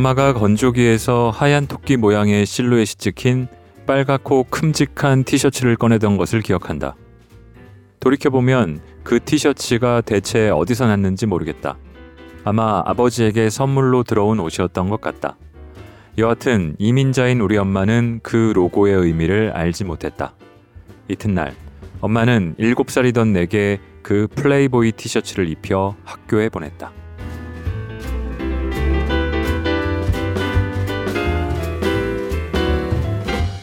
엄마가 건조기에서 하얀 토끼 모양의 실루엣이 찍힌 빨갛고 큼직한 티셔츠를 꺼내던 것을 기억한다. 돌이켜보면 그 티셔츠가 대체 어디서 났는지 모르겠다. 아마 아버지에게 선물로 들어온 옷이었던 것 같다. 여하튼 이민자인 우리 엄마는 그 로고의 의미를 알지 못했다. 이튿날 엄마는 7살이던 내게 그 플레이보이 티셔츠를 입혀 학교에 보냈다.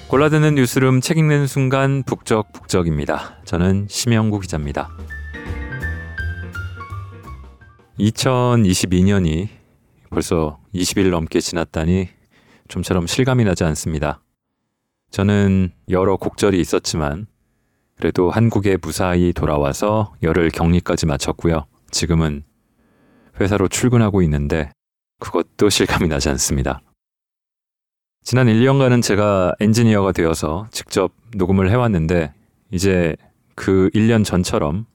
골라드는 뉴스룸 책 읽는 순간 북적북적입니다. 저는 심영구 기자입니다. 2022년이 벌써 20일 넘게 지났다니 좀처럼 실감이 나지 않습니다. 저는 여러 곡절이 있었지만 그래도 한국에 무사히 돌아와서 열흘 격리까지 마쳤고요. 지금은 회사로 출근하고 있는데 그것도 실감이 나지 않습니다. 지난 1년간은 제가 엔지니어가 되어서 직접 녹음을 해왔는데 이제 그 1년 전처럼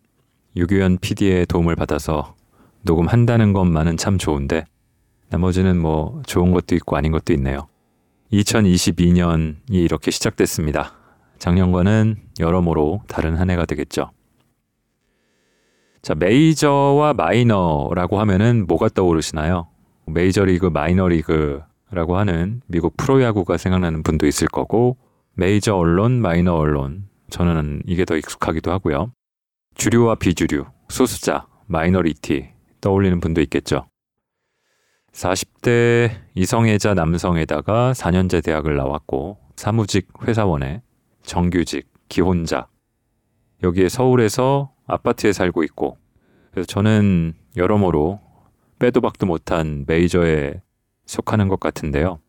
유규현 PD의 도움을 받아서 녹음한다는 것만은 참 좋은데 나머지는 뭐 좋은 것도 있고 아닌 것도 있네요. 2022년이 이렇게 시작됐습니다. 작년과는 여러모로 다른 한 해가 되겠죠. 자, 메이저와 마이너라고 하면은 뭐가 떠오르시나요? 메이저리그, 마이너리그 라고 하는 미국 프로야구가 생각나는 분도 있을 거고 메이저 언론, 마이너 언론 저는 이게 더 익숙하기도 하고요. 주류와 비주류, 소수자, minority 떠올리는 분도 있겠죠. 40대 이성애자 남성에다가 4년제 대학을 나왔고 사무직 회사원에 정규직, 기혼자 여기에 서울에서 아파트에 살고 있고 그래서 저는 여러모로 빼도 박도 못한 메이저에 속하는 것 같은데요.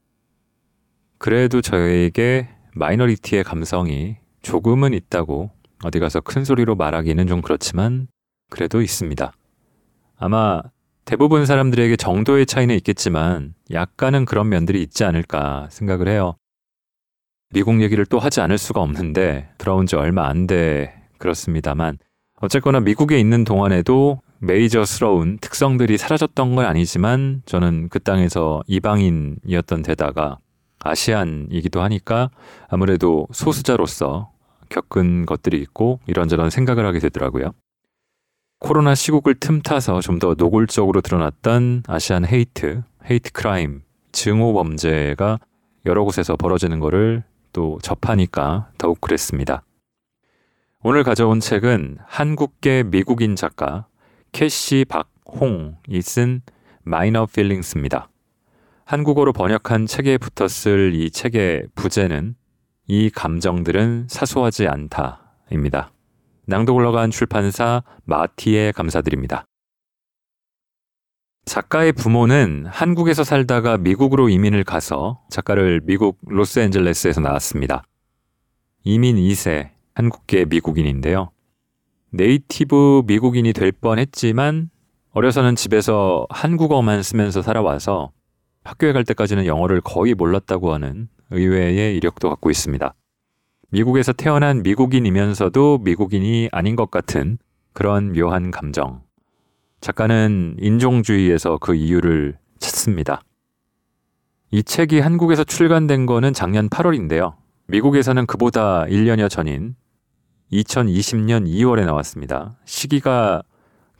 그래도 저에게 마이너리티의 감성이 조금은 있다고 어디 가서 큰 소리로 말하기는 좀 그렇지만 그래도 있습니다. 아마 대부분 사람들에게 정도의 차이는 있겠지만 약간은 그런 면들이 있지 않을까 생각을 해요. 미국 얘기를 또 하지 않을 수가 없는데 들어온 지 얼마 안 돼 그렇습니다만 어쨌거나 미국에 있는 동안에도 메이저스러운 특성들이 사라졌던 건 아니지만 저는 그 땅에서 이방인이었던 데다가 아시안이기도 하니까 아무래도 소수자로서 겪은 것들이 있고 이런저런 생각을 하게 되더라고요. 코로나 시국을 틈타서 좀 더 노골적으로 드러났던 아시안 헤이트, hate crime, 증오 범죄가 여러 곳에서 벌어지는 것을 또 접하니까 더욱 그랬습니다. 오늘 가져온 책은 한국계 미국인 작가 캐시 박홍이 쓴 Minor Feelings입니다. 한국어로 번역한 책에 붙었을 이 책의 부제는 이 감정들은 사소하지 않다입니다. 낭독 허락한 출판사 마티에 감사드립니다. 작가의 부모는 한국에서 살다가 미국으로 이민을 가서 작가를 미국 로스앤젤레스에서 나왔습니다. 이민 2세 한국계 미국인인데요. 네이티브 미국인이 될 뻔했지만 어려서는 집에서 한국어만 쓰면서 살아와서 학교에 갈 때까지는 영어를 거의 몰랐다고 하는 의외의 이력도 갖고 있습니다. 미국에서 태어난 미국인이면서도 미국인이 아닌 것 같은 그런 묘한 감정. 작가는 인종주의에서 그 이유를 찾습니다. 이 책이 한국에서 출간된 거는 작년 8월인데요. 미국에서는 그보다 1년여 전인 2020년 2월에 나왔습니다. 시기가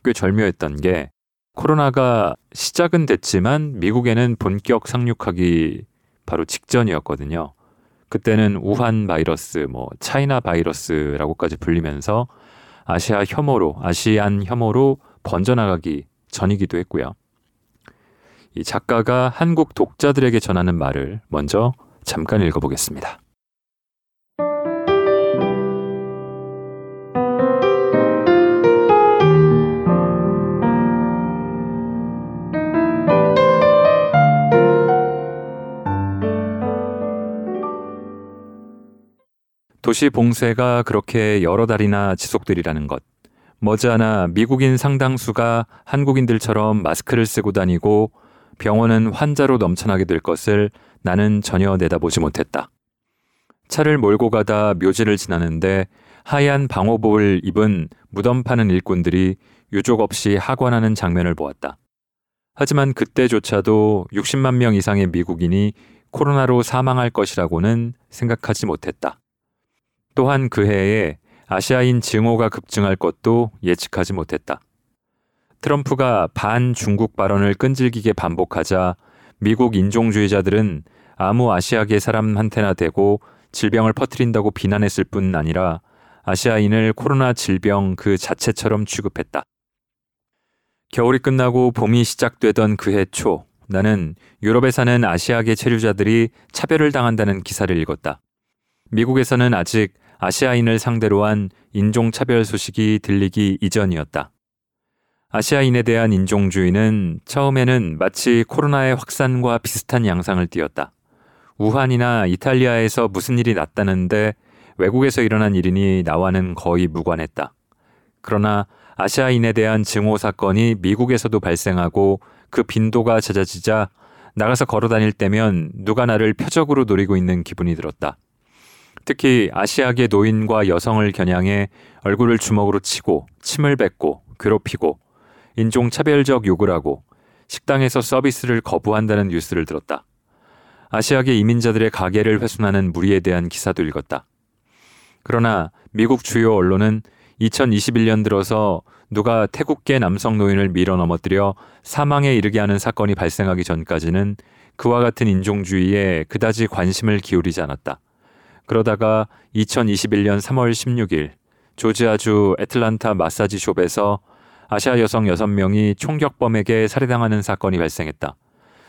꽤 절묘했던 게 코로나가 시작은 됐지만 미국에는 본격 상륙하기 바로 직전이었거든요. 그때는 우한 바이러스, 뭐 차이나 바이러스라고까지 불리면서 아시아 혐오로, 아시안 혐오로 번져나가기 전이기도 했고요. 이 작가가 한국 독자들에게 전하는 말을 먼저 잠깐 읽어보겠습니다. 도시 봉쇄가 그렇게 여러 달이나 지속되리라는 것. 머지않아 미국인 상당수가 한국인들처럼 마스크를 쓰고 다니고 병원은 환자로 넘쳐나게 될 것을 나는 전혀 내다보지 못했다. 차를 몰고 가다 묘지를 지나는데 하얀 방호복을 입은 무덤 파는 일꾼들이 유족 없이 하관하는 장면을 보았다. 하지만 그때조차도 60만 명 이상의 미국인이 코로나로 사망할 것이라고는 생각하지 못했다. 또한 그 해에 아시아인 증오가 급증할 것도 예측하지 못했다. 트럼프가 반 중국 발언을 끈질기게 반복하자 미국 인종주의자들은 아무 아시아계 사람한테나 대고 질병을 퍼뜨린다고 비난했을 뿐 아니라 아시아인을 코로나 질병 그 자체처럼 취급했다. 겨울이 끝나고 봄이 시작되던 그해 초, 나는 유럽에 사는 아시아계 체류자들이 차별을 당한다는 기사를 읽었다. 미국에서는 아직 아시아인을 상대로 한 인종차별 소식이 들리기 이전이었다. 아시아인에 대한 인종주의는 처음에는 마치 코로나의 확산과 비슷한 양상을 띠었다. 우한이나 이탈리아에서 무슨 일이 났다는데 외국에서 일어난 일이니 나와는 거의 무관했다. 그러나 아시아인에 대한 증오 사건이 미국에서도 발생하고 그 빈도가 잦아지자 나가서 걸어 다닐 때면 누가 나를 표적으로 노리고 있는 기분이 들었다. 특히 아시아계 노인과 여성을 겨냥해 얼굴을 주먹으로 치고 침을 뱉고 괴롭히고 인종차별적 욕을 하고 식당에서 서비스를 거부한다는 뉴스를 들었다. 아시아계 이민자들의 가게를 훼손하는 무리에 대한 기사도 읽었다. 그러나 미국 주요 언론은 2021년 들어서 누가 태국계 남성 노인을 밀어 넘어뜨려 사망에 이르게 하는 사건이 발생하기 전까지는 그와 같은 인종주의에 그다지 관심을 기울이지 않았다. 그러다가 2021년 3월 16일 조지아주 애틀란타 마사지숍에서 아시아 여성 6명이 총격범에게 살해당하는 사건이 발생했다.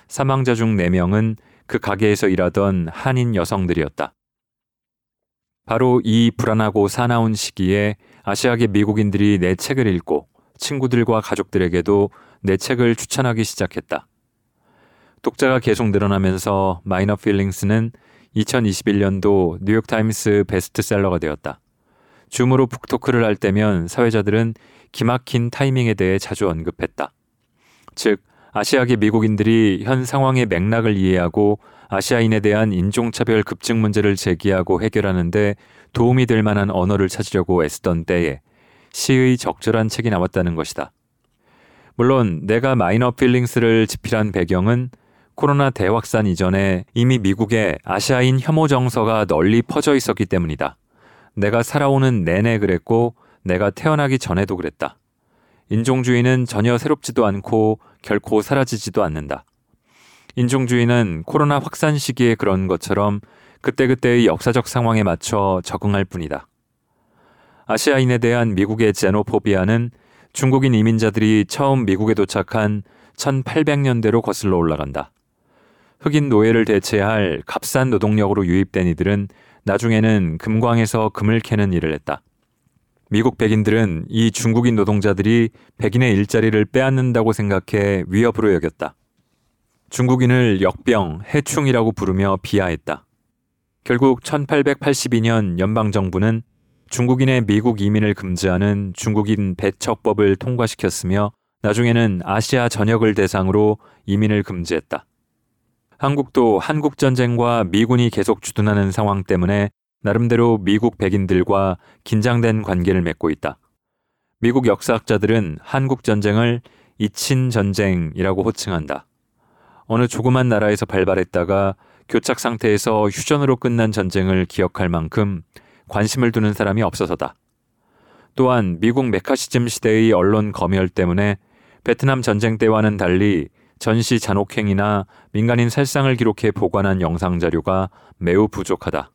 사망자 중 4명은 그 가게에서 일하던 한인 여성들이었다. 바로 이 불안하고 사나운 시기에 아시아계 미국인들이 내 책을 읽고 친구들과 가족들에게도 내 책을 추천하기 시작했다. 독자가 계속 늘어나면서 Minor Feelings는 2021년도 뉴욕타임스 베스트셀러가 되었다. Zoom으로 book talk를 할 때면 사회자들은 기막힌 타이밍에 대해 자주 언급했다. 즉, 아시아계 미국인들이 현 상황의 맥락을 이해하고 아시아인에 대한 인종차별 급증 문제를 제기하고 해결하는데 도움이 될 만한 언어를 찾으려고 애쓰던 때에 시의 적절한 책이 나왔다는 것이다. 물론 내가 Minor Feelings를 집필한 배경은 코로나 대확산 이전에 이미 미국에 아시아인 혐오 정서가 널리 퍼져 있었기 때문이다. 내가 살아오는 내내 그랬고 내가 태어나기 전에도 그랬다. 인종주의는 전혀 새롭지도 않고 결코 사라지지도 않는다. 인종주의는 코로나 확산 시기에 그런 것처럼 그때그때의 역사적 상황에 맞춰 적응할 뿐이다. 아시아인에 대한 미국의 제노포비아는 중국인 이민자들이 처음 미국에 도착한 1800년대로 거슬러 올라간다. 흑인 노예를 대체할 값싼 노동력으로 유입된 이들은 나중에는 금광에서 금을 캐는 일을 했다. 미국 백인들은 이 중국인 노동자들이 백인의 일자리를 빼앗는다고 생각해 위협으로 여겼다. 중국인을 역병, 해충이라고 부르며 비하했다. 결국 1882년 연방정부는 중국인의 미국 이민을 금지하는 중국인 배척법을 통과시켰으며 나중에는 아시아 전역을 대상으로 이민을 금지했다. 한국도 한국전쟁과 미군이 계속 주둔하는 상황 때문에 나름대로 미국 백인들과 긴장된 관계를 맺고 있다. 미국 역사학자들은 한국 전쟁을 이친 전쟁이라고 호칭한다. 어느 조그만 나라에서 발발했다가 교착 상태에서 휴전으로 끝난 전쟁을 기억할 만큼 관심을 두는 사람이 없어서다. 또한 미국 메카시즘 시대의 언론 검열 때문에 베트남 전쟁 때와는 달리 전시 잔혹행위나 민간인 살상을 기록해 보관한 영상 자료가 매우 부족하다.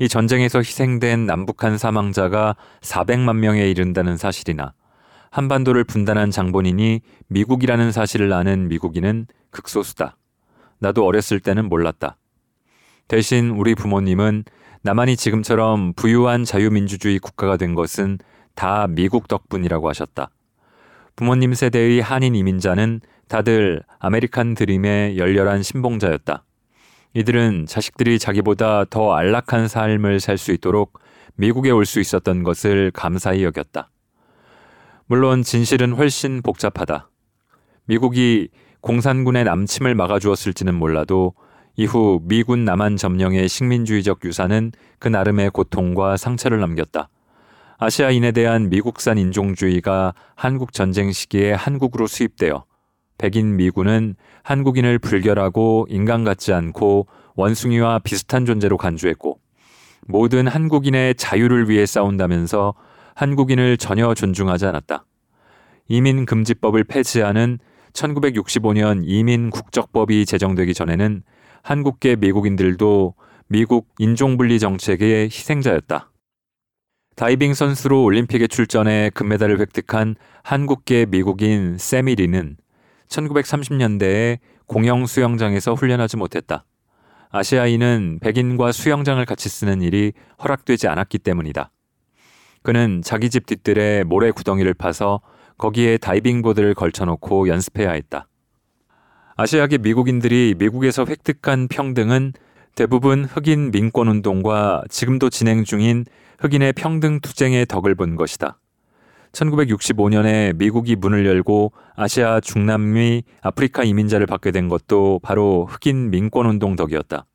이 전쟁에서 희생된 남북한 사망자가 400만 명에 이른다는 사실이나 한반도를 분단한 장본인이 미국이라는 사실을 아는 미국인은 극소수다. 나도 어렸을 때는 몰랐다. 대신 우리 부모님은 나만이 지금처럼 부유한 자유민주주의 국가가 된 것은 다 미국 덕분이라고 하셨다. 부모님 세대의 한인 이민자는 다들 아메리칸 드림의 열렬한 신봉자였다. 이들은 자식들이 자기보다 더 안락한 삶을 살 수 있도록 미국에 올 수 있었던 것을 감사히 여겼다. 물론 진실은 훨씬 복잡하다. 미국이 공산군의 남침을 막아주었을지는 몰라도 이후 미군 남한 점령의 식민주의적 유산은 그 나름의 고통과 상처를 남겼다. 아시아인에 대한 미국산 인종주의가 한국 전쟁 시기에 한국으로 수입되어 백인 미군은 한국인을 불결하고 인간 같지 않고 원숭이와 비슷한 존재로 간주했고 모든 한국인의 자유를 위해 싸운다면서 한국인을 전혀 존중하지 않았다. 이민금지법을 폐지하는 1965년 이민국적법이 제정되기 전에는 한국계 미국인들도 미국 인종분리 정책의 희생자였다. 다이빙 선수로 올림픽에 출전해 금메달을 획득한 한국계 미국인 세미리는 1930년대에 공영 수영장에서 훈련하지 못했다. 아시아인은 백인과 수영장을 같이 쓰는 일이 허락되지 않았기 때문이다. 그는 자기 집 뒤뜰에 모래 구덩이를 파서 거기에 다이빙 보드를 걸쳐놓고 연습해야 했다. 아시아계 미국인들이 미국에서 획득한 평등은 대부분 흑인 민권 운동과 지금도 진행 중인 흑인의 평등 투쟁의 덕을 본 것이다. 1965년에 미국이 문을 열고 아시아, 중남미, 아프리카 이민자를 받게 된 것도 바로 흑인 민권 운동 덕이었다.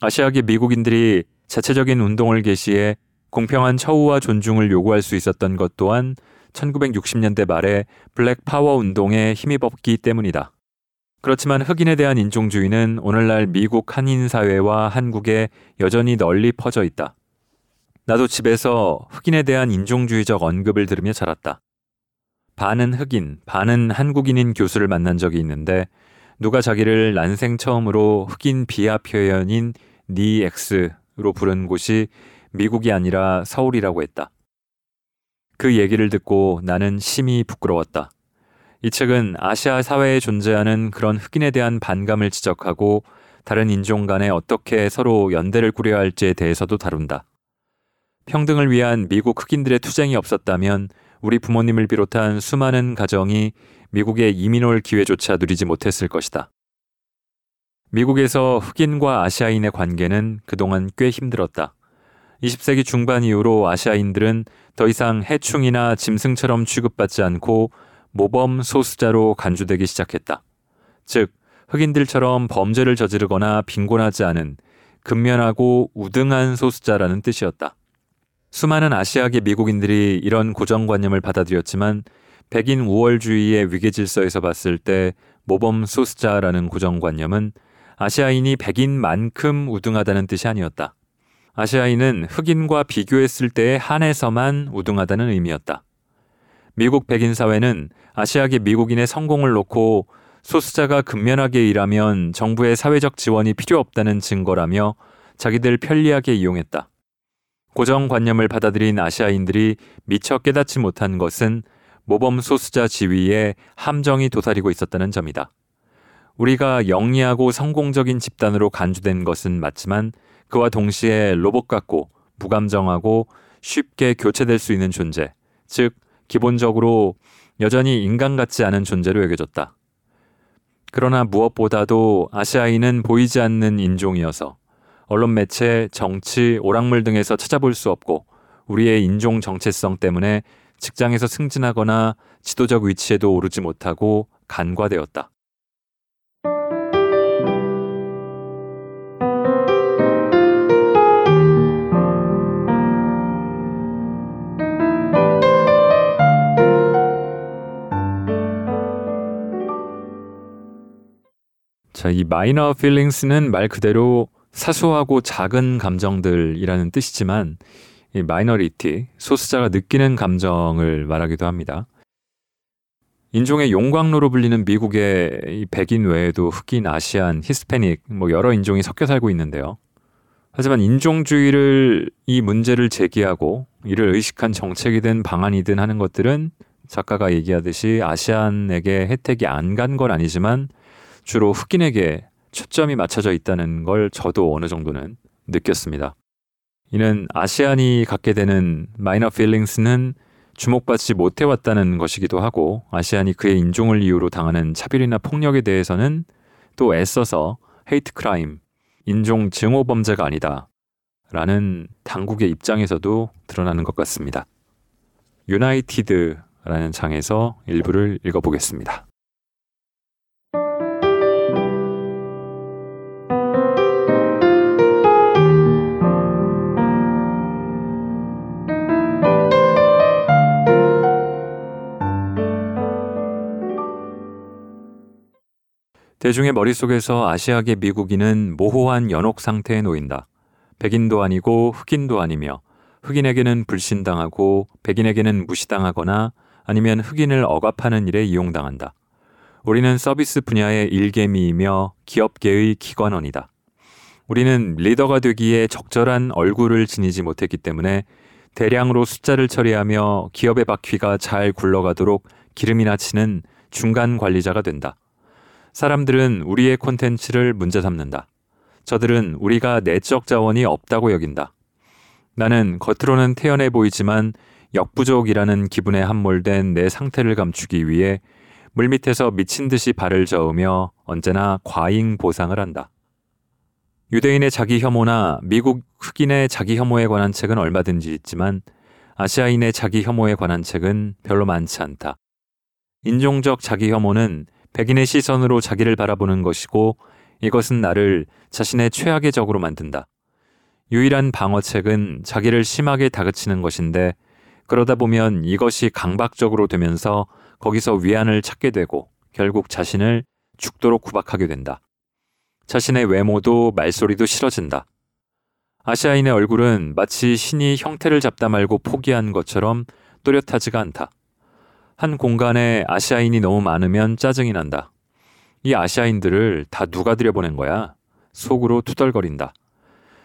아시아계 미국인들이 자체적인 운동을 개시해 공평한 처우와 존중을 요구할 수 있었던 것 또한 1960년대 말에 블랙 파워 운동에 힘입었기 때문이다. 그렇지만 흑인에 대한 인종주의는 오늘날 미국 한인 사회와 한국에 여전히 널리 퍼져 있다. 나도 집에서 흑인에 대한 인종주의적 언급을 들으며 자랐다. 반은 흑인, 반은 한국인인 교수를 만난 적이 있는데 누가 자기를 난생 처음으로 흑인 비하 표현인 니엑스로 부른 곳이 미국이 아니라 서울이라고 했다. 그 얘기를 듣고 나는 심히 부끄러웠다. 이 책은 아시아 사회에 존재하는 그런 흑인에 대한 반감을 지적하고 다른 인종 간에 어떻게 서로 연대를 꾸려야 할지에 대해서도 다룬다. 평등을 위한 미국 흑인들의 투쟁이 없었다면 우리 부모님을 비롯한 수많은 가정이 미국에 이민 올 기회조차 누리지 못했을 것이다. 미국에서 흑인과 아시아인의 관계는 그동안 꽤 힘들었다. 20세기 중반 이후로 아시아인들은 더 이상 해충이나 짐승처럼 취급받지 않고 모범 소수자로 간주되기 시작했다. 즉, 흑인들처럼 범죄를 저지르거나 빈곤하지 않은 근면하고 우등한 소수자라는 뜻이었다. 수많은 아시아계 미국인들이 이런 고정관념을 받아들였지만 백인 우월주의의 위계 질서에서 봤을 때 모범 소수자라는 고정관념은 아시아인이 백인만큼 우등하다는 뜻이 아니었다. 아시아인은 흑인과 비교했을 때에 한해서만 우등하다는 의미였다. 미국 백인 사회는 아시아계 미국인의 성공을 놓고 소수자가 근면하게 일하면 정부의 사회적 지원이 필요 없다는 증거라며 자기들 편리하게 이용했다. 고정관념을 받아들인 아시아인들이 미처 깨닫지 못한 것은 모범 소수자 지위에 함정이 도사리고 있었다는 점이다. 우리가 영리하고 성공적인 집단으로 간주된 것은 맞지만 그와 동시에 로봇 같고 부감정하고 쉽게 교체될 수 있는 존재, 즉, 기본적으로 여전히 인간 같지 않은 존재로 여겨졌다. 그러나 무엇보다도 아시아인은 보이지 않는 인종이어서 언론 매체, 정치, 오락물 등에서 찾아볼 수 없고 우리의 인종 정체성 때문에 직장에서 승진하거나 지도적 위치에도 오르지 못하고 간과되었다. 자, 이 Minor Feelings는 말 그대로 사소하고 작은 감정들이라는 뜻이지만 이 minority, 소수자가 느끼는 감정을 말하기도 합니다. 인종의 용광로로 불리는 미국의 백인 외에도 흑인, Asian, 히스패닉 뭐 여러 인종이 섞여 살고 있는데요. 하지만 인종주의를 이 문제를 제기하고 이를 의식한 정책이든 방안이든 하는 것들은 작가가 얘기하듯이 Asian에게 혜택이 안 간 건 아니지만 주로 흑인에게 초점이 맞춰져 있다는 걸 저도 어느 정도는 느꼈습니다. 이는 Asian이 갖게 되는 Minor Feelings는 주목받지 못해왔다는 것이기도 하고 Asian이 그의 인종을 이유로 당하는 차별이나 폭력에 대해서는 또 애써서 hate crime, 인종 증오 범죄가 아니다. 라는 당국의 입장에서도 드러나는 것 같습니다. United라는 장에서 일부를 읽어보겠습니다. 대중의 머릿속에서 아시아계 미국인은 모호한 연옥 상태에 놓인다. 백인도 아니고 흑인도 아니며 흑인에게는 불신당하고 백인에게는 무시당하거나 아니면 흑인을 억압하는 일에 이용당한다. 우리는 서비스 분야의 일개미이며 기업계의 기관원이다. 우리는 리더가 되기에 적절한 얼굴을 지니지 못했기 때문에 대량으로 숫자를 처리하며 기업의 바퀴가 잘 굴러가도록 기름이나 치는 중간 관리자가 된다. 사람들은 우리의 콘텐츠를 문제 삼는다. 저들은 우리가 내적 자원이 없다고 여긴다. 나는 겉으로는 태연해 보이지만 역부족이라는 기분에 함몰된 내 상태를 감추기 위해 물밑에서 미친 듯이 발을 저으며 언제나 과잉 보상을 한다. 유대인의 자기 혐오나 미국 흑인의 자기 혐오에 관한 책은 얼마든지 있지만 아시아인의 자기 혐오에 관한 책은 별로 많지 않다. 인종적 자기 혐오는 백인의 시선으로 자기를 바라보는 것이고 이것은 나를 자신의 최악의 적으로 만든다. 유일한 방어책은 자기를 심하게 다그치는 것인데 그러다 보면 이것이 강박적으로 되면서 거기서 위안을 찾게 되고 결국 자신을 죽도록 구박하게 된다. 자신의 외모도 말소리도 싫어진다. 아시아인의 얼굴은 마치 신이 형태를 잡다 말고 포기한 것처럼 또렷하지가 않다. 한 공간에 아시아인이 너무 많으면 짜증이 난다. 이 아시아인들을 다 누가 들여보낸 거야? 속으로 투덜거린다.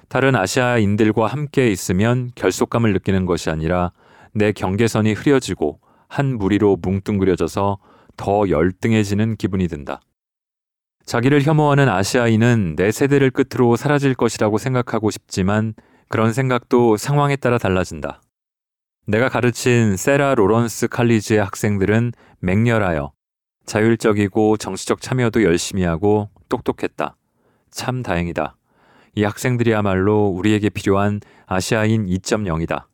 다른 아시아인들과 함께 있으면 결속감을 느끼는 것이 아니라 내 경계선이 흐려지고 한 무리로 뭉뚱그려져서 더 열등해지는 기분이 든다. 자기를 혐오하는 아시아인은 내 세대를 끝으로 사라질 것이라고 생각하고 싶지만 그런 생각도 상황에 따라 달라진다. 내가 가르친 세라 로런스 칼리지의 학생들은 맹렬하여 자율적이고 정치적 참여도 열심히 하고 똑똑했다. 참 다행이다. 이 학생들이야말로 우리에게 필요한 아시아인 2.0이다.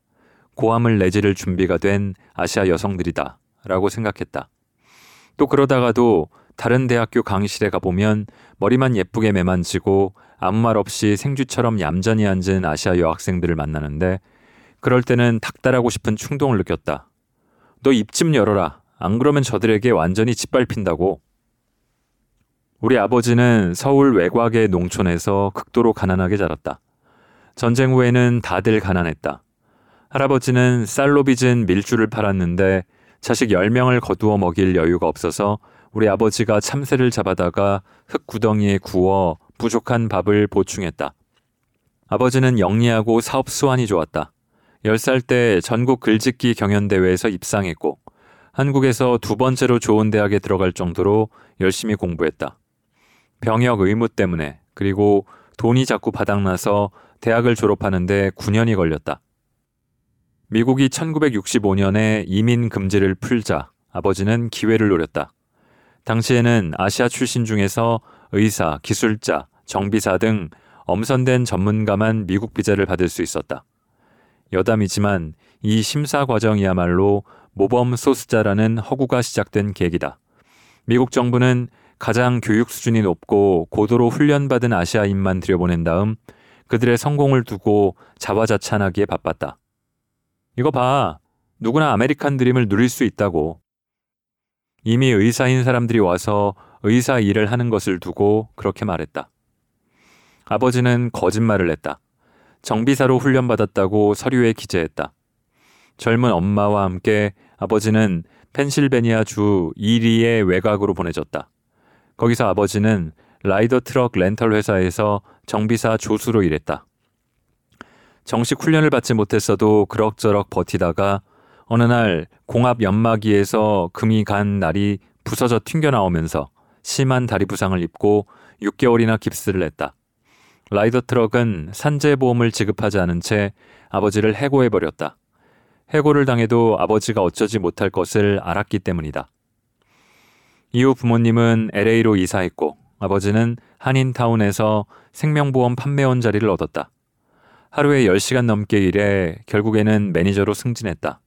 고함을 내지를 준비가 된 아시아 여성들이다. 라고 생각했다. 또 그러다가도 다른 대학교 강의실에 가보면 머리만 예쁘게 매만지고 아무 말 없이 생쥐처럼 얌전히 앉은 아시아 여학생들을 만나는데 그럴 때는 닥달하고 싶은 충동을 느꼈다. 너 입 좀 열어라. 안 그러면 저들에게 완전히 짓밟힌다고. 우리 아버지는 서울 외곽의 농촌에서 극도로 가난하게 자랐다. 전쟁 후에는 다들 가난했다. 할아버지는 쌀로 빚은 밀주를 팔았는데 자식 10명을 거두어 먹일 여유가 없어서 우리 아버지가 참새를 잡아다가 흙구덩이에 구워 부족한 밥을 보충했다. 아버지는 영리하고 사업 수완이 좋았다. 10살 때 전국 글짓기 경연대회에서 입상했고 한국에서 두 번째로 좋은 대학에 들어갈 정도로 열심히 공부했다. 병역 의무 때문에 그리고 돈이 자꾸 바닥나서 대학을 졸업하는데 9년이 걸렸다. 미국이 1965년에 이민 금지를 풀자 아버지는 기회를 노렸다. 당시에는 아시아 출신 중에서 의사, 기술자, 정비사 등 엄선된 전문가만 미국 비자를 받을 수 있었다. 여담이지만 이 심사 과정이야말로 모범 소수자라는 허구가 시작된 계기다. 미국 정부는 가장 교육 수준이 높고 고도로 훈련받은 아시아인만 들여보낸 다음 그들의 성공을 두고 자화자찬하기에 바빴다. 이거 봐. 누구나 아메리칸 드림을 누릴 수 있다고. 이미 의사인 사람들이 와서 의사 일을 하는 것을 두고 그렇게 말했다. 아버지는 거짓말을 했다. 정비사로 훈련받았다고 서류에 기재했다. 젊은 엄마와 함께 아버지는 펜실베니아 주 이리의 외곽으로 보내졌다. 거기서 아버지는 라이더 트럭 렌털 회사에서 정비사 조수로 일했다. 정식 훈련을 받지 못했어도 그럭저럭 버티다가 어느 날 공합 연마기에서 금이 간 날이 부서져 튕겨나오면서 심한 다리 부상을 입고 6개월이나 깁스를 했다. 라이더 트럭은 산재보험을 지급하지 않은 채 아버지를 해고해버렸다. 해고를 당해도 아버지가 어쩌지 못할 것을 알았기 때문이다. 이후 부모님은 LA로 이사했고 아버지는 한인타운에서 생명보험 판매원 자리를 얻었다. 하루에 10시간 넘게 일해 결국에는 매니저로 승진했다.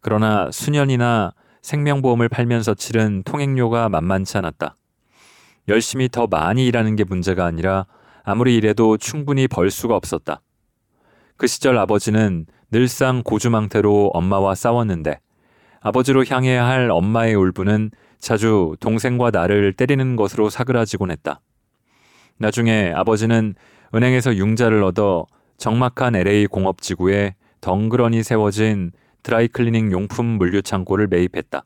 그러나 수년이나 생명보험을 팔면서 치른 통행료가 만만치 않았다. 열심히 더 많이 일하는 게 문제가 아니라 아무리 일해도 충분히 벌 수가 없었다. 그 시절 아버지는 늘상 고주망태로 엄마와 싸웠는데 아버지로 향해야 할 엄마의 울분은 자주 동생과 나를 때리는 것으로 사그라지곤 했다. 나중에 아버지는 은행에서 융자를 얻어 적막한 LA 공업 지구에 덩그러니 세워진 드라이클리닝 용품 물류 창고를 매입했다.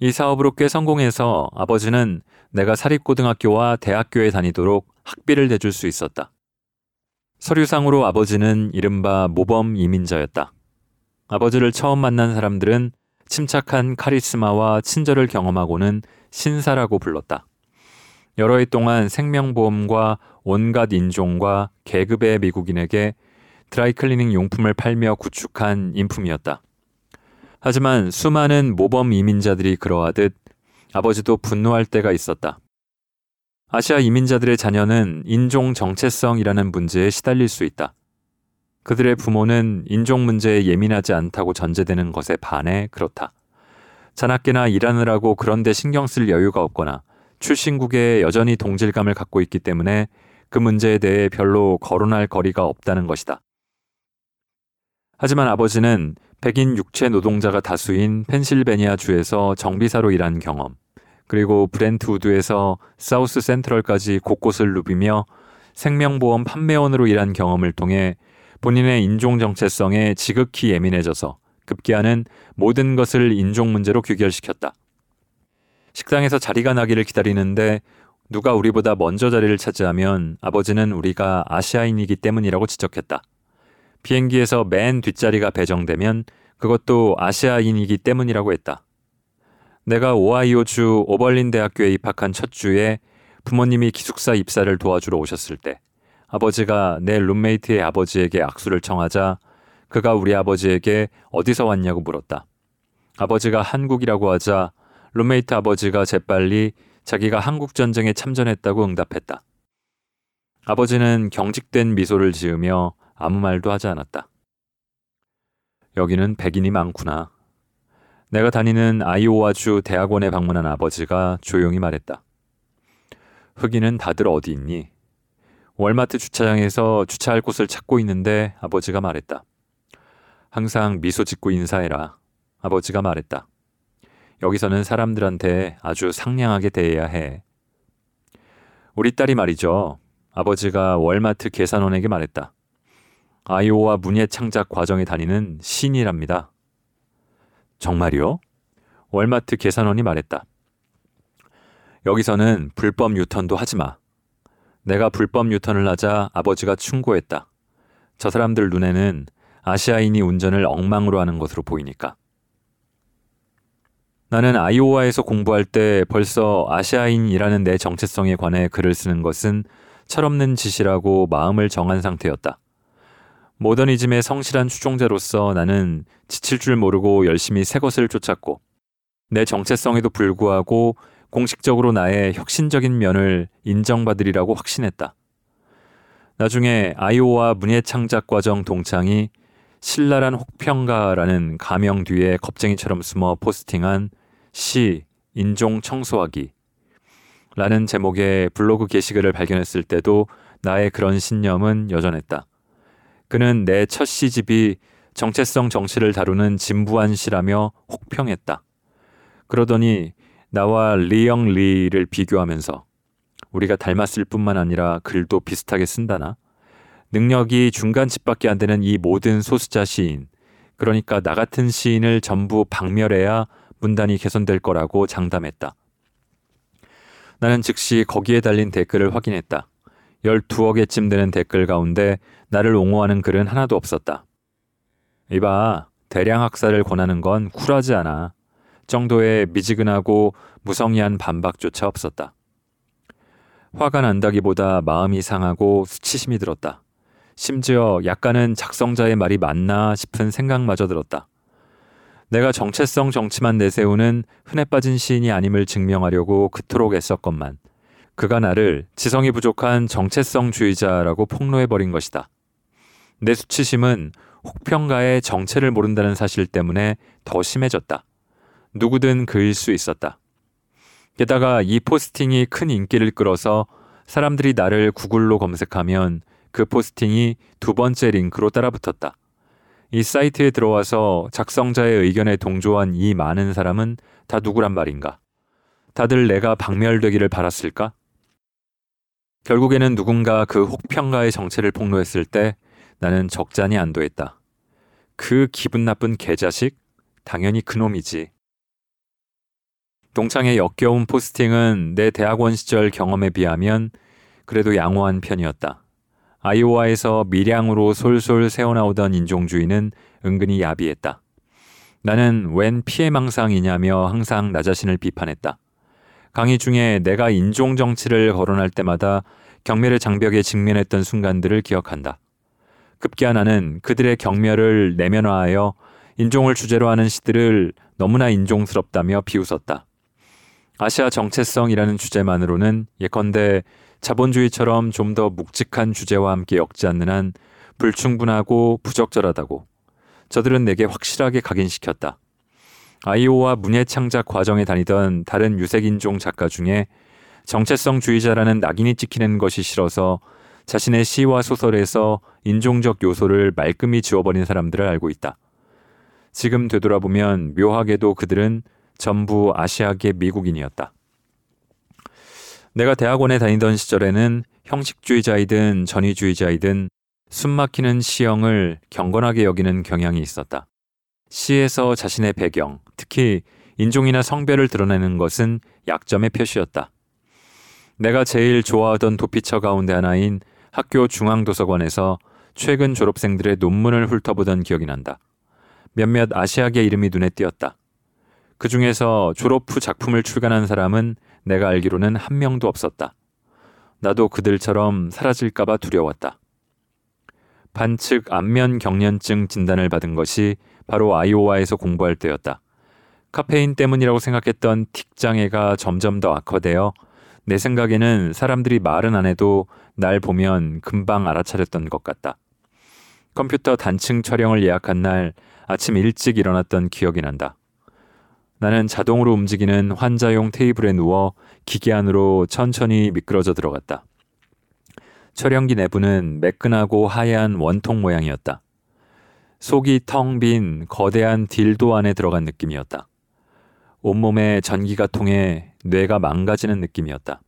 이 사업으로 꽤 성공해서 아버지는 내가 사립고등학교와 대학교에 다니도록 학비를 대줄 수 있었다. 서류상으로 아버지는 이른바 모범 이민자였다. 아버지를 처음 만난 사람들은 침착한 카리스마와 친절을 경험하고는 신사라고 불렀다. 여러 해 동안 생명보험과 온갖 인종과 계급의 미국인에게 드라이클리닝 용품을 팔며 구축한 인품이었다. 하지만 수많은 모범 이민자들이 그러하듯 아버지도 분노할 때가 있었다. 아시아 이민자들의 자녀는 인종 정체성이라는 문제에 시달릴 수 있다. 그들의 부모는 인종 문제에 예민하지 않다고 전제되는 것에 반해 그렇다. 자나깨나 일하느라고 그런데 신경 쓸 여유가 없거나 출신국에 여전히 동질감을 갖고 있기 때문에 그 문제에 대해 별로 거론할 거리가 없다는 것이다. 하지만 아버지는 백인 육체 노동자가 다수인 펜실베니아 주에서 정비사로 일한 경험, 그리고 브렌트우드에서 사우스 센트럴까지 곳곳을 누비며 생명보험 판매원으로 일한 경험을 통해 본인의 인종 정체성에 지극히 예민해져서 급기야는 모든 것을 인종 문제로 귀결시켰다. 식당에서 자리가 나기를 기다리는데 누가 우리보다 먼저 자리를 차지하면 아버지는 우리가 아시아인이기 때문이라고 지적했다. 비행기에서 맨 뒷자리가 배정되면 그것도 아시아인이기 때문이라고 했다. 내가 오하이오주 오벌린 대학교에 입학한 첫 주에 부모님이 기숙사 입사를 도와주러 오셨을 때 아버지가 내 룸메이트의 아버지에게 악수를 청하자 그가 우리 아버지에게 어디서 왔냐고 물었다. 아버지가 한국이라고 하자 룸메이트 아버지가 재빨리 자기가 한국 전쟁에 참전했다고 응답했다. 아버지는 경직된 미소를 지으며 아무 말도 하지 않았다. 여기는 백인이 많구나. 내가 다니는 아이오와주 대학원에 방문한 아버지가 조용히 말했다. 흑인은 다들 어디 있니? 월마트 주차장에서 주차할 곳을 찾고 있는데 아버지가 말했다. 항상 미소 짓고 인사해라. 아버지가 말했다. 여기서는 사람들한테 아주 상냥하게 대해야 해. 우리 딸이 말이죠. 아버지가 월마트 계산원에게 말했다. 아이오와 문예 창작 과정에 다니는 신이랍니다. 정말이요? 월마트 계산원이 말했다. 여기서는 불법 유턴도 하지 마. 내가 불법 유턴을 하자 아버지가 충고했다. 저 사람들 눈에는 아시아인이 운전을 엉망으로 하는 것으로 보이니까. 나는 아이오와에서 공부할 때 벌써 아시아인이라는 내 정체성에 관해 글을 쓰는 것은 철없는 짓이라고 마음을 정한 상태였다. 모더니즘의 성실한 추종자로서 나는 지칠 줄 모르고 열심히 새 것을 쫓았고 내 정체성에도 불구하고 공식적으로 나의 혁신적인 면을 인정받으리라고 확신했다. 나중에 아이오와 문예창작 과정 동창이 신랄한 혹평가라는 가명 뒤에 겁쟁이처럼 숨어 포스팅한 시 인종 청소하기 라는 제목의 블로그 게시글을 발견했을 때도 나의 그런 신념은 여전했다. 그는 내 첫 시집이 정체성 정치를 다루는 진부한 시라며 혹평했다. 그러더니 나와 리영 리를 비교하면서 우리가 닮았을 뿐만 아니라 글도 비슷하게 쓴다나? 능력이 중간 집밖에 안 되는 이 모든 소수자 시인, 그러니까 나 같은 시인을 전부 박멸해야 문단이 개선될 거라고 장담했다. 나는 즉시 거기에 달린 댓글을 확인했다. 12억 개쯤 되는 댓글 가운데 나를 옹호하는 글은 하나도 없었다. 이봐, 대량 학살을 권하는 건 쿨하지 않아. 정도의 미지근하고 무성의한 반박조차 없었다. 화가 난다기보다 마음이 상하고 수치심이 들었다. 심지어 약간은 작성자의 말이 맞나 싶은 생각마저 들었다. 내가 정체성 정치만 내세우는 흔해 빠진 시인이 아님을 증명하려고 그토록 애썼건만 그가 나를 지성이 부족한 정체성주의자라고 폭로해버린 것이다. 내 수치심은 혹평가의 정체를 모른다는 사실 때문에 더 심해졌다. 누구든 그일 수 있었다. 게다가 이 포스팅이 큰 인기를 끌어서 사람들이 나를 구글로 검색하면 그 포스팅이 두 번째 링크로 따라붙었다. 이 사이트에 들어와서 작성자의 의견에 동조한 이 많은 사람은 다 누구란 말인가? 다들 내가 박멸되기를 바랐을까? 결국에는 누군가 그 혹평가의 정체를 폭로했을 때 나는 적잖이 안도했다. 그 기분 나쁜 개자식? 당연히 그놈이지. 동창의 역겨운 포스팅은 내 대학원 시절 경험에 비하면 그래도 양호한 편이었다. 아이오와에서 밀양으로 솔솔 새어나오던 인종주의는 은근히 야비했다. 나는 웬 피해망상이냐며 항상 나 자신을 비판했다. 강의 중에 내가 인종 정치를 거론할 때마다 경멸의 장벽에 직면했던 순간들을 기억한다. 급기야 나는 그들의 경멸을 내면화하여 인종을 주제로 하는 시들을 너무나 인종스럽다며 비웃었다. 아시아 정체성이라는 주제만으로는 예컨대 자본주의처럼 좀 더 묵직한 주제와 함께 엮지 않는 한 불충분하고 부적절하다고 저들은 내게 확실하게 각인시켰다. 아이오와 문예 창작 과정에 다니던 다른 유색인종 작가 중에 정체성 주의자라는 낙인이 찍히는 것이 싫어서 자신의 시와 소설에서 인종적 요소를 말끔히 지워버린 사람들을 알고 있다. 지금 되돌아보면 묘하게도 그들은 전부 아시아계 미국인이었다. 내가 대학원에 다니던 시절에는 형식주의자이든 전위주의자이든 숨막히는 시형을 경건하게 여기는 경향이 있었다. 시에서 자신의 배경, 특히 인종이나 성별을 드러내는 것은 약점의 표시였다. 내가 제일 좋아하던 도피처 가운데 하나인 학교 중앙도서관에서 최근 졸업생들의 논문을 훑어보던 기억이 난다. 몇몇 아시아계 이름이 눈에 띄었다. 그 중에서 졸업 후 작품을 출간한 사람은 내가 알기로는 한 명도 없었다. 나도 그들처럼 사라질까봐 두려웠다. 반측 안면 경련증 진단을 받은 것이 바로 아이오와에서 공부할 때였다. 카페인 때문이라고 생각했던 틱 장애가 점점 더 악화되어 내 생각에는 사람들이 말은 안 해도 날 보면 금방 알아차렸던 것 같다. 컴퓨터 단층 촬영을 예약한 날 아침 일찍 일어났던 기억이 난다. 나는 자동으로 움직이는 환자용 테이블에 누워 기계 안으로 천천히 미끄러져 들어갔다. 촬영기 내부는 매끈하고 하얀 원통 모양이었다. 속이 텅 빈 거대한 딜도 안에 들어간 느낌이었다. 온몸에 전기가 통해 뇌가 망가지는 느낌이었다.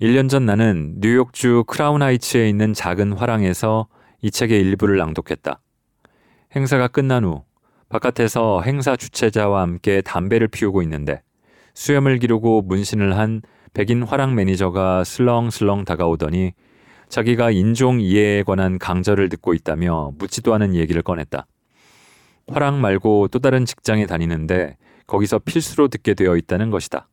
1년 전 나는 뉴욕주 크라운 하이츠에 있는 작은 화랑에서 이 책의 일부를 낭독했다. 행사가 끝난 후 바깥에서 행사 주최자와 함께 담배를 피우고 있는데 수염을 기르고 문신을 한 백인 화랑 매니저가 슬렁슬렁 다가오더니 자기가 인종 이해에 관한 강좌를 듣고 있다며 묻지도 않은 얘기를 꺼냈다. 화랑 말고 또 다른 직장에 다니는데 거기서 필수로 듣게 되어 있다는 것이다.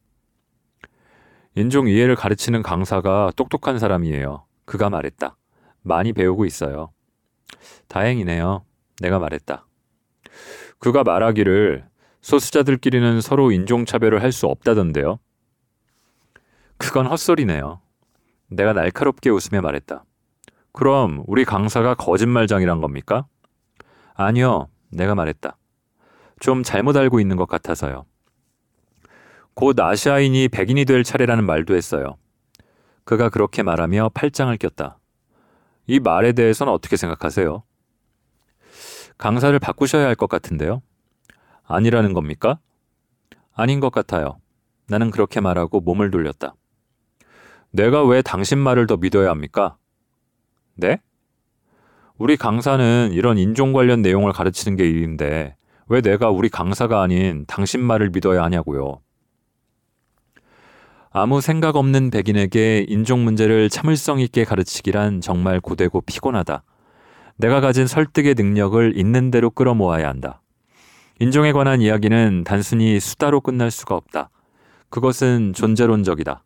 인종 이해를 가르치는 강사가 똑똑한 사람이에요. 그가 말했다. 많이 배우고 있어요. 다행이네요. 내가 말했다. 그가 말하기를 소수자들끼리는 서로 인종차별을 할 수 없다던데요. 그건 헛소리네요. 내가 날카롭게 웃으며 말했다. 그럼 우리 강사가 거짓말장이란 겁니까? 아니요, 내가 말했다. 좀 잘못 알고 있는 것 같아서요. 곧 아시아인이 백인이 될 차례라는 말도 했어요. 그가 그렇게 말하며 팔짱을 꼈다. 이 말에 대해서는 어떻게 생각하세요? 강사를 바꾸셔야 할 것 같은데요. 아니라는 겁니까? 아닌 것 같아요. 나는 그렇게 말하고 몸을 돌렸다. 내가 왜 당신 말을 더 믿어야 합니까? 네? 우리 강사는 이런 인종 관련 내용을 가르치는 게 일인데 왜 내가 우리 강사가 아닌 당신 말을 믿어야 하냐고요. 아무 생각 없는 백인에게 인종 문제를 참을성 있게 가르치기란 정말 고되고 피곤하다. 내가 가진 설득의 능력을 있는 대로 끌어모아야 한다. 인종에 관한 이야기는 단순히 수다로 끝날 수가 없다. 그것은 존재론적이다.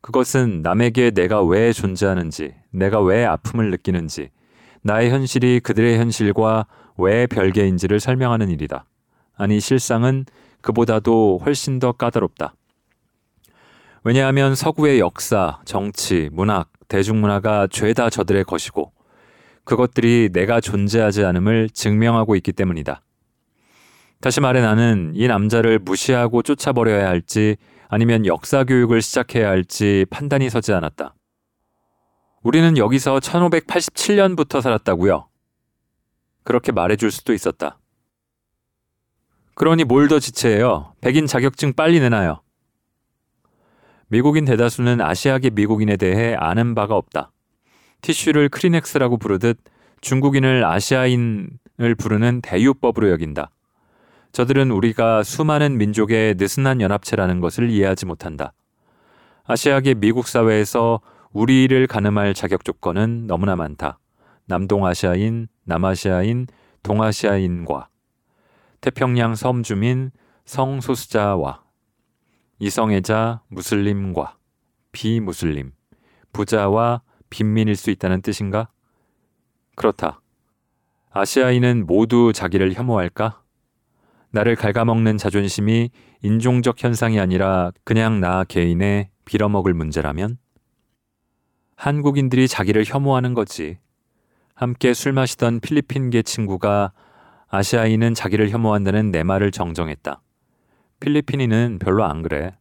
그것은 남에게 내가 왜 존재하는지, 내가 왜 아픔을 느끼는지, 나의 현실이 그들의 현실과 왜 별개인지를 설명하는 일이다. 아니, 실상은 그보다도 훨씬 더 까다롭다. 왜냐하면 서구의 역사, 정치, 문학, 대중문화가 죄다 저들의 것이고 그것들이 내가 존재하지 않음을 증명하고 있기 때문이다. 다시 말해 나는 이 남자를 무시하고 쫓아버려야 할지 아니면 역사 교육을 시작해야 할지 판단이 서지 않았다. 우리는 여기서 1587년부터 살았다고요. 그렇게 말해줄 수도 있었다. 그러니 뭘 더 지체해요? 백인 자격증 빨리 내놔요. 미국인 대다수는 아시아계 미국인에 대해 아는 바가 없다. 티슈를 크리넥스라고 부르듯 중국인을 아시아인을 부르는 대유법으로 여긴다. 저들은 우리가 수많은 민족의 느슨한 연합체라는 것을 이해하지 못한다. 아시아계 미국 사회에서 우리를 가늠할 자격 조건은 너무나 많다. 남동아시아인, 남아시아인, 동아시아인과 태평양 섬 주민, 성소수자와 이성애자, 무슬림과 비무슬림, 부자와 빈민일 수 있다는 뜻인가? 그렇다. 아시아인은 모두 자기를 혐오할까? 나를 갉아먹는 자존심이 인종적 현상이 아니라 그냥 나 개인의 빌어먹을 문제라면? 한국인들이 자기를 혐오하는 거지. 함께 술 마시던 필리핀계 친구가 아시아인은 자기를 혐오한다는 내 말을 정정했다. 필리핀인은 별로 안 그래.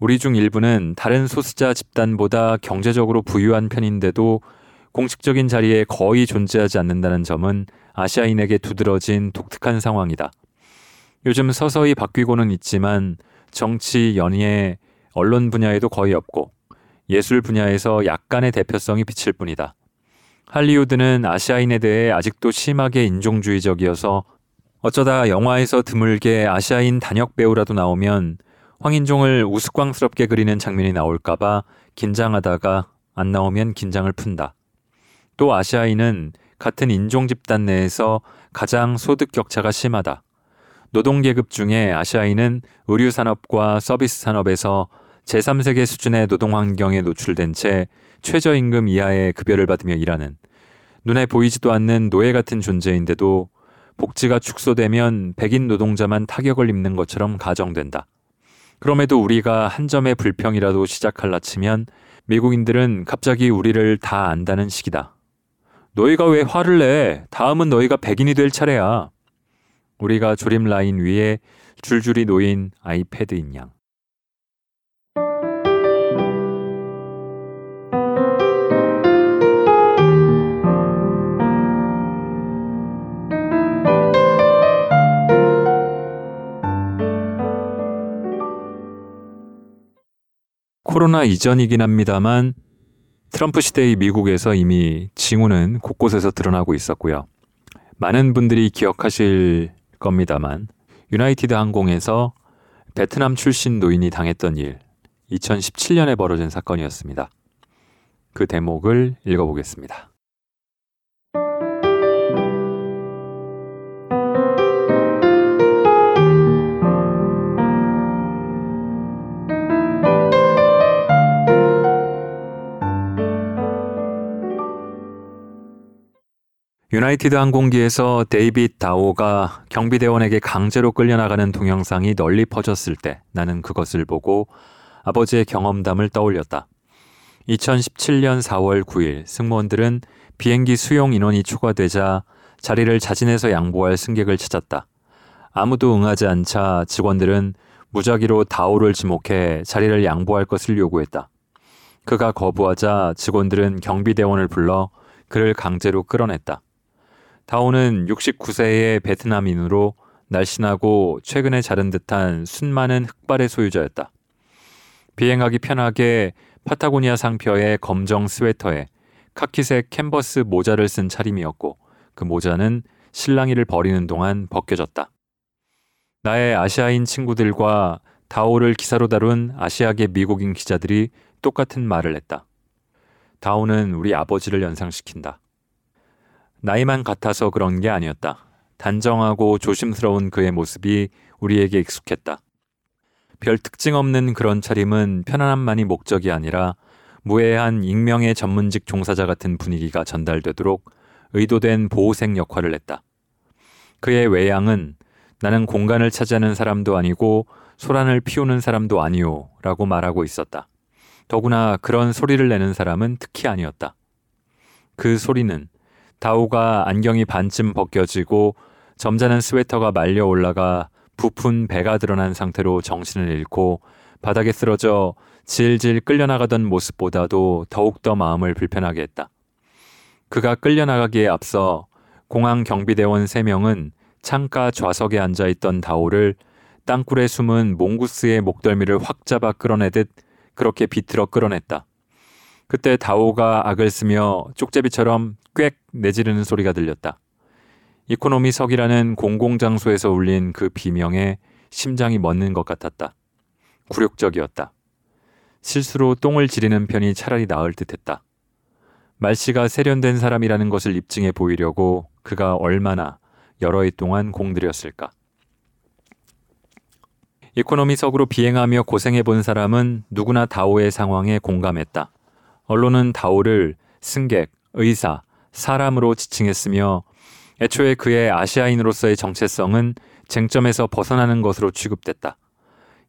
우리 중 일부는 다른 소수자 집단보다 경제적으로 부유한 편인데도 공식적인 자리에 거의 존재하지 않는다는 점은 아시아인에게 두드러진 독특한 상황이다. 요즘 서서히 바뀌고는 있지만 정치, 연예, 언론 분야에도 거의 없고 예술 분야에서 약간의 대표성이 비칠 뿐이다. 할리우드는 아시아인에 대해 아직도 심하게 인종주의적이어서 어쩌다 영화에서 드물게 아시아인 단역 배우라도 나오면 황인종을 우스꽝스럽게 그리는 장면이 나올까봐 긴장하다가 안 나오면 긴장을 푼다. 또 아시아인은 같은 인종 집단 내에서 가장 소득 격차가 심하다. 노동계급 중에 아시아인은 의류 산업과 서비스 산업에서 제3세계 수준의 노동 환경에 노출된 채 최저임금 이하의 급여를 받으며 일하는 눈에 보이지도 않는 노예 같은 존재인데도 복지가 축소되면 백인 노동자만 타격을 입는 것처럼 가정된다. 그럼에도 우리가 한 점의 불평이라도 시작할라 치면 미국인들은 갑자기 우리를 다 안다는 식이다. 너희가 왜 화를 내? 다음은 너희가 백인이 될 차례야. 우리가 조림 라인 위에 줄줄이 놓인 아이패드인 양. 코로나 이전이긴 합니다만 트럼프 시대의 미국에서 이미 징후는 곳곳에서 드러나고 있었고요. 많은 분들이 기억하실 겁니다만 유나이티드 항공에서 베트남 출신 노인이 당했던 일 2017년에 벌어진 사건이었습니다. 그 대목을 읽어보겠습니다. 유나이티드 항공기에서 데이빗 다오가 경비대원에게 강제로 끌려나가는 동영상이 널리 퍼졌을 때 나는 그것을 보고 아버지의 경험담을 떠올렸다. 2017년 4월 9일 승무원들은 비행기 수용 인원이 초과되자 자리를 자진해서 양보할 승객을 찾았다. 아무도 응하지 않자 직원들은 무작위로 다오를 지목해 자리를 양보할 것을 요구했다. 그가 거부하자 직원들은 경비대원을 불러 그를 강제로 끌어냈다. 다오는 69세의 베트남인으로 날씬하고 최근에 자른 듯한 순많은 흑발의 소유자였다. 비행하기 편하게 파타고니아 상표의 검정 스웨터에 카키색 캔버스 모자를 쓴 차림이었고 그 모자는 실랑이를 버리는 동안 벗겨졌다. 나의 아시아인 친구들과 다오를 기사로 다룬 아시아계 미국인 기자들이 똑같은 말을 했다. 다오는 우리 아버지를 연상시킨다. 나이만 같아서 그런 게 아니었다. 단정하고 조심스러운 그의 모습이 우리에게 익숙했다. 별 특징 없는 그런 차림은 편안함만이 목적이 아니라 무해한 익명의 전문직 종사자 같은 분위기가 전달되도록 의도된 보호색 역할을 했다. 그의 외양은 나는 공간을 차지하는 사람도 아니고 소란을 피우는 사람도 아니오 라고 말하고 있었다. 더구나 그런 소리를 내는 사람은 특히 아니었다. 그 소리는 다오가 안경이 반쯤 벗겨지고 점잖은 스웨터가 말려 올라가 부푼 배가 드러난 상태로 정신을 잃고 바닥에 쓰러져 질질 끌려나가던 모습보다도 더욱더 마음을 불편하게 했다. 그가 끌려나가기에 앞서 공항 경비대원 3명은 창가 좌석에 앉아 있던 다오를 땅굴에 숨은 몽구스의 목덜미를 확 잡아 끌어내듯 그렇게 비틀어 끌어냈다. 그때 다오가 악을 쓰며 쪽제비처럼 꽥 내지르는 소리가 들렸다. 이코노미석이라는 공공장소에서 울린 그 비명에 심장이 멎는 것 같았다. 굴욕적이었다. 실수로 똥을 지르는 편이 차라리 나을 듯했다. 말씨가 세련된 사람이라는 것을 입증해 보이려고 그가 얼마나 여러 해 동안 공들였을까. 이코노미석으로 비행하며 고생해 본 사람은 누구나 다오의 상황에 공감했다. 언론은 다오를 승객, 의사, 사람으로 지칭했으며 애초에 그의 아시아인으로서의 정체성은 쟁점에서 벗어나는 것으로 취급됐다.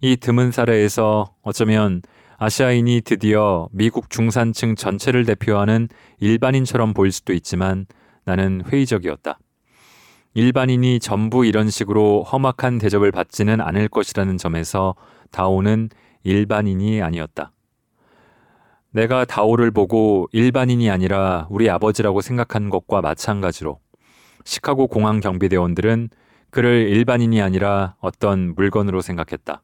이 드문 사례에서 어쩌면 아시아인이 드디어 미국 중산층 전체를 대표하는 일반인처럼 보일 수도 있지만 나는 회의적이었다. 일반인이 전부 이런 식으로 험악한 대접을 받지는 않을 것이라는 점에서 다오는 일반인이 아니었다. 내가 다오를 보고 일반인이 아니라 우리 아버지라고 생각한 것과 마찬가지로 시카고 공항 경비대원들은 그를 일반인이 아니라 어떤 물건으로 생각했다.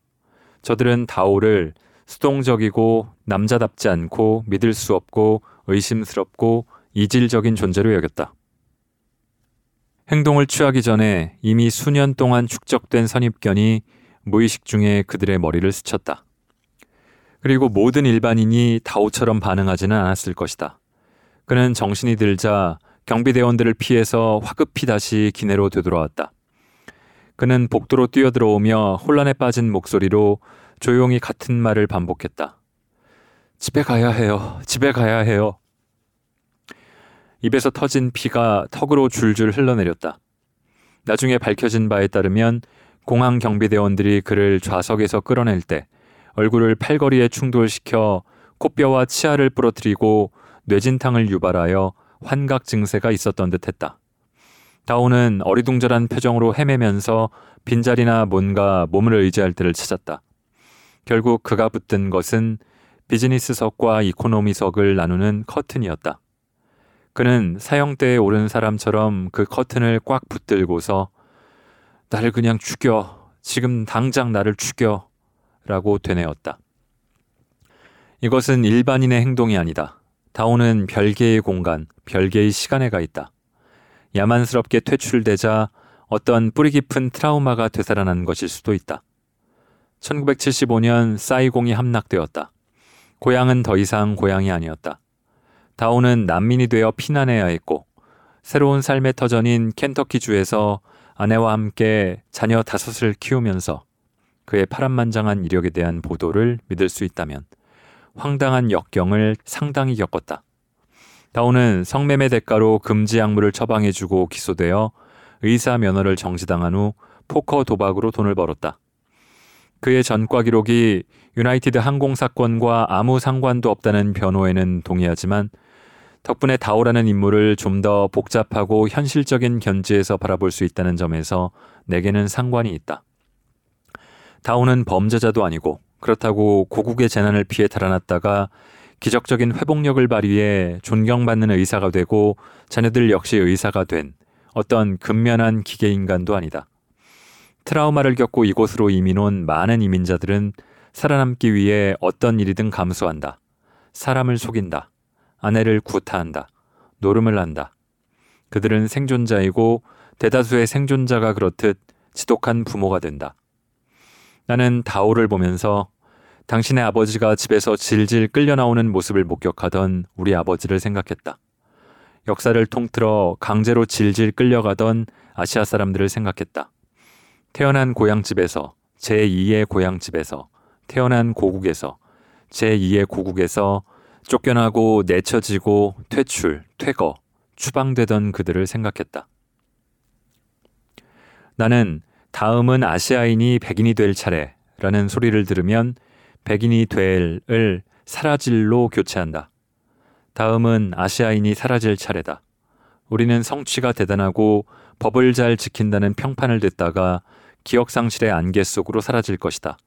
저들은 다오를 수동적이고 남자답지 않고 믿을 수 없고 의심스럽고 이질적인 존재로 여겼다. 행동을 취하기 전에 이미 수년 동안 축적된 선입견이 무의식 중에 그들의 머리를 스쳤다. 그리고 모든 일반인이 다오처럼 반응하지는 않았을 것이다. 그는 정신이 들자 경비대원들을 피해서 화급히 다시 기내로 되돌아왔다. 그는 복도로 뛰어들어오며 혼란에 빠진 목소리로 조용히 같은 말을 반복했다. 집에 가야 해요. 집에 가야 해요. 입에서 터진 피가 턱으로 줄줄 흘러내렸다. 나중에 밝혀진 바에 따르면 공항 경비대원들이 그를 좌석에서 끌어낼 때 얼굴을 팔걸이에 충돌시켜 코뼈와 치아를 부러뜨리고 뇌진탕을 유발하여 환각 증세가 있었던 듯 했다. 다오는 어리둥절한 표정으로 헤매면서 빈자리나 뭔가 몸을 의지할 때를 찾았다. 결국 그가 붙든 것은 비즈니스석과 이코노미석을 나누는 커튼이었다. 그는 사형대에 오른 사람처럼 그 커튼을 꽉 붙들고서 나를 그냥 죽여. 지금 당장 나를 죽여. 라고 되뇌었다. 이것은 일반인의 행동이 아니다. 다오는 별개의 공간, 별개의 시간에 가 있다. 야만스럽게 퇴출되자 어떤 뿌리 깊은 트라우마가 되살아난 것일 수도 있다. 1975년 사이공이 함락되었다. 고향은 더 이상 고향이 아니었다. 다오는 난민이 되어 피난해야 했고 새로운 삶의 터전인 켄터키주에서 아내와 함께 자녀 다섯을 키우면서 그의 파란만장한 이력에 대한 보도를 믿을 수 있다면 황당한 역경을 상당히 겪었다. 다오는 성매매 대가로 금지 약물을 처방해주고 기소되어 의사 면허를 정지당한 후 포커 도박으로 돈을 벌었다. 그의 전과 기록이 유나이티드 항공 사건과 아무 상관도 없다는 변호에는 동의하지만 덕분에 다오라는 인물을 좀 더 복잡하고 현실적인 견지에서 바라볼 수 있다는 점에서 내게는 상관이 있다. 다오는 범죄자도 아니고 그렇다고 고국의 재난을 피해 달아났다가 기적적인 회복력을 발휘해 존경받는 의사가 되고 자녀들 역시 의사가 된 어떤 근면한 기계인간도 아니다. 트라우마를 겪고 이곳으로 이민 온 많은 이민자들은 살아남기 위해 어떤 일이든 감수한다. 사람을 속인다. 아내를 구타한다. 노름을 한다. 그들은 생존자이고 대다수의 생존자가 그렇듯 지독한 부모가 된다. 나는 다오를 보면서 당신의 아버지가 집에서 질질 끌려 나오는 모습을 목격하던 우리 아버지를 생각했다. 역사를 통틀어 강제로 질질 끌려가던 아시아 사람들을 생각했다. 태어난 고향집에서 제2의 고향집에서 태어난 고국에서 제2의 고국에서 쫓겨나고 내쳐지고 퇴출, 퇴거, 추방되던 그들을 생각했다. 나는 다음은 아시아인이 백인이 될 차례라는 소리를 들으면 백인이 될을 사라질로 교체한다. 다음은 아시아인이 사라질 차례다. 우리는 성취가 대단하고 법을 잘 지킨다는 평판을 듣다가 기억상실의 안개 속으로 사라질 것이다.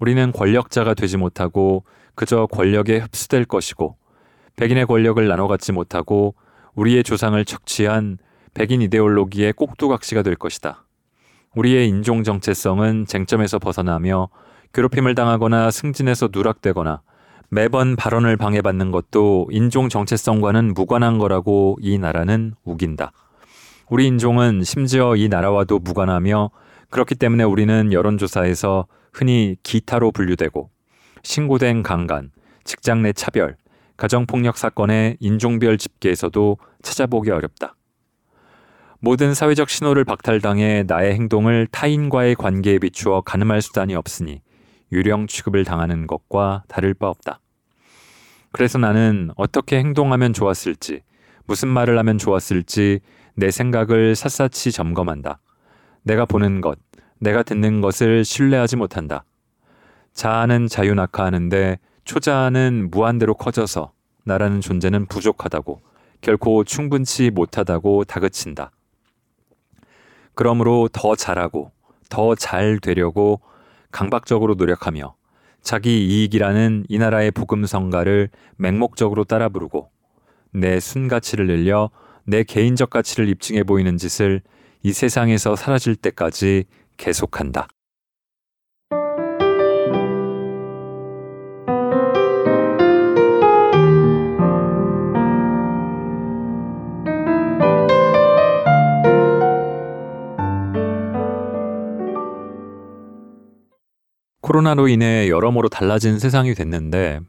우리는 권력자가 되지 못하고 그저 권력에 흡수될 것이고 백인의 권력을 나눠 갖지 못하고 우리의 조상을 척취한 백인 이데올로기의 꼭두각시가 될 것이다. 우리의 인종 정체성은 쟁점에서 벗어나며 괴롭힘을 당하거나 승진해서 누락되거나 매번 발언을 방해받는 것도 인종 정체성과는 무관한 거라고 이 나라는 우긴다. 우리 인종은 심지어 이 나라와도 무관하며 그렇기 때문에 우리는 여론조사에서 흔히 기타로 분류되고 신고된 강간, 직장 내 차별, 가정폭력 사건의 인종별 집계에서도 찾아보기 어렵다. 모든 사회적 신호를 박탈당해 나의 행동을 타인과의 관계에 비추어 가늠할 수단이 없으니 유령 취급을 당하는 것과 다를 바 없다. 그래서 나는 어떻게 행동하면 좋았을지, 무슨 말을 하면 좋았을지 내 생각을 샅샅이 점검한다. 내가 보는 것, 내가 듣는 것을 신뢰하지 못한다. 자아는 자유낙하하는데 초자아는 무한대로 커져서 나라는 존재는 부족하다고 결코 충분치 못하다고 다그친다. 그러므로 더 잘하고 더 잘 되려고 강박적으로 노력하며 자기 이익이라는 이 나라의 복음 성가를 맹목적으로 따라 부르고 내 순가치를 늘려 내 개인적 가치를 입증해 보이는 짓을 이 세상에서 사라질 때까지 계속한다. 코로나로 인해 여러모로 달라진 세상이 됐는데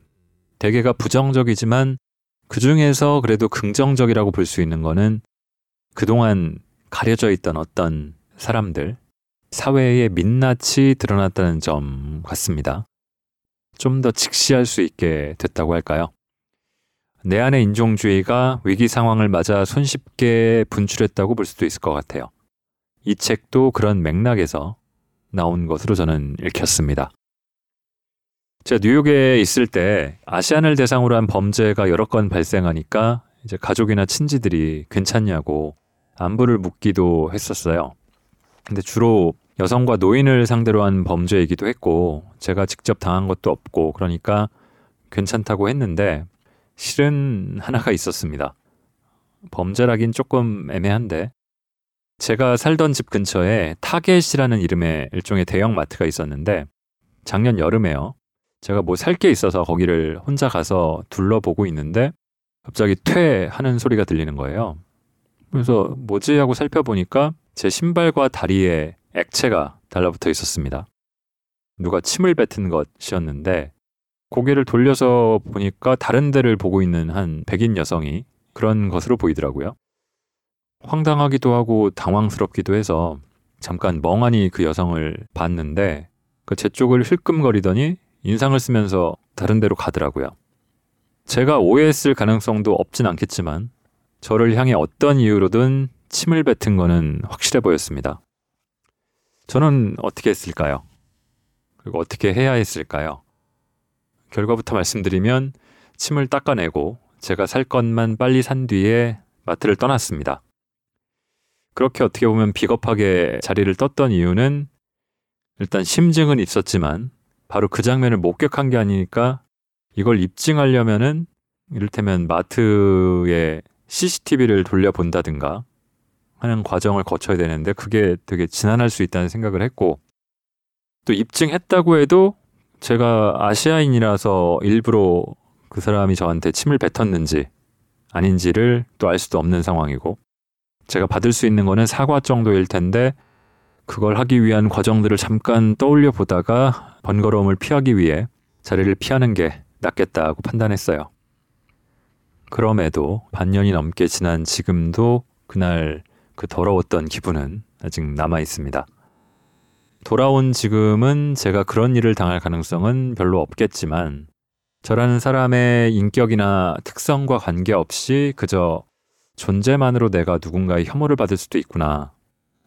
대개가 부정적이지만 그 중에서 그래도 긍정적이라고 볼 수 있는 거는 그동안 가려져 있던 어떤 사람들, 사회의 민낯이 드러났다는 점 같습니다. 좀 더 직시할 수 있게 됐다고 할까요? 내 안의 인종주의가 위기 상황을 맞아 손쉽게 분출했다고 볼 수도 있을 것 같아요. 이 책도 그런 맥락에서 나온 것으로 저는 읽혔습니다. 제가 뉴욕에 있을 때 아시안을 대상으로 한 범죄가 여러 건 발생하니까 이제 가족이나 친지들이 괜찮냐고 안부를 묻기도 했었어요. 근데 주로 여성과 노인을 상대로 한 범죄이기도 했고 제가 직접 당한 것도 없고 그러니까 괜찮다고 했는데 실은 하나가 있었습니다. 범죄라긴 조금 애매한데 제가 살던 집 근처에 Target이라는 이름의 일종의 대형 마트가 있었는데 작년 여름에요. 제가 뭐 살 게 있어서 거기를 혼자 가서 둘러보고 있는데 갑자기 퇴 하는 소리가 들리는 거예요. 그래서 뭐지 하고 살펴보니까 제 신발과 다리에 액체가 달라붙어 있었습니다. 누가 침을 뱉은 것이었는데 고개를 돌려서 보니까 다른 데를 보고 있는 한 백인 여성이 그런 것으로 보이더라고요. 황당하기도 하고 당황스럽기도 해서 잠깐 멍하니 그 여성을 봤는데 그 제 쪽을 힐끔거리더니 인상을 쓰면서 다른 데로 가더라고요. 제가 오해했을 가능성도 없진 않겠지만 저를 향해 어떤 이유로든 침을 뱉은 거는 확실해 보였습니다. 저는 어떻게 했을까요? 그리고 어떻게 해야 했을까요? 결과부터 말씀드리면 침을 닦아내고 제가 살 것만 빨리 산 뒤에 마트를 떠났습니다. 그렇게 어떻게 보면 비겁하게 자리를 떴던 이유는 일단 심증은 있었지만 바로 그 장면을 목격한 게 아니니까 이걸 입증하려면은 이를테면 마트에 CCTV를 돌려본다든가 하는 과정을 거쳐야 되는데 그게 되게 지난할 수 있다는 생각을 했고 또 입증했다고 해도 제가 아시아인이라서 일부러 그 사람이 저한테 침을 뱉었는지 아닌지를 또 알 수도 없는 상황이고 제가 받을 수 있는 거는 사과 정도일 텐데 그걸 하기 위한 과정들을 잠깐 떠올려 보다가 번거로움을 피하기 위해 자리를 피하는 게 낫겠다고 판단했어요. 그럼에도 반년이 넘게 지난 지금도 그날 그 더러웠던 기분은 아직 남아 있습니다. 돌아온 지금은 제가 그런 일을 당할 가능성은 별로 없겠지만 저라는 사람의 인격이나 특성과 관계없이 그저 존재만으로 내가 누군가의 혐오를 받을 수도 있구나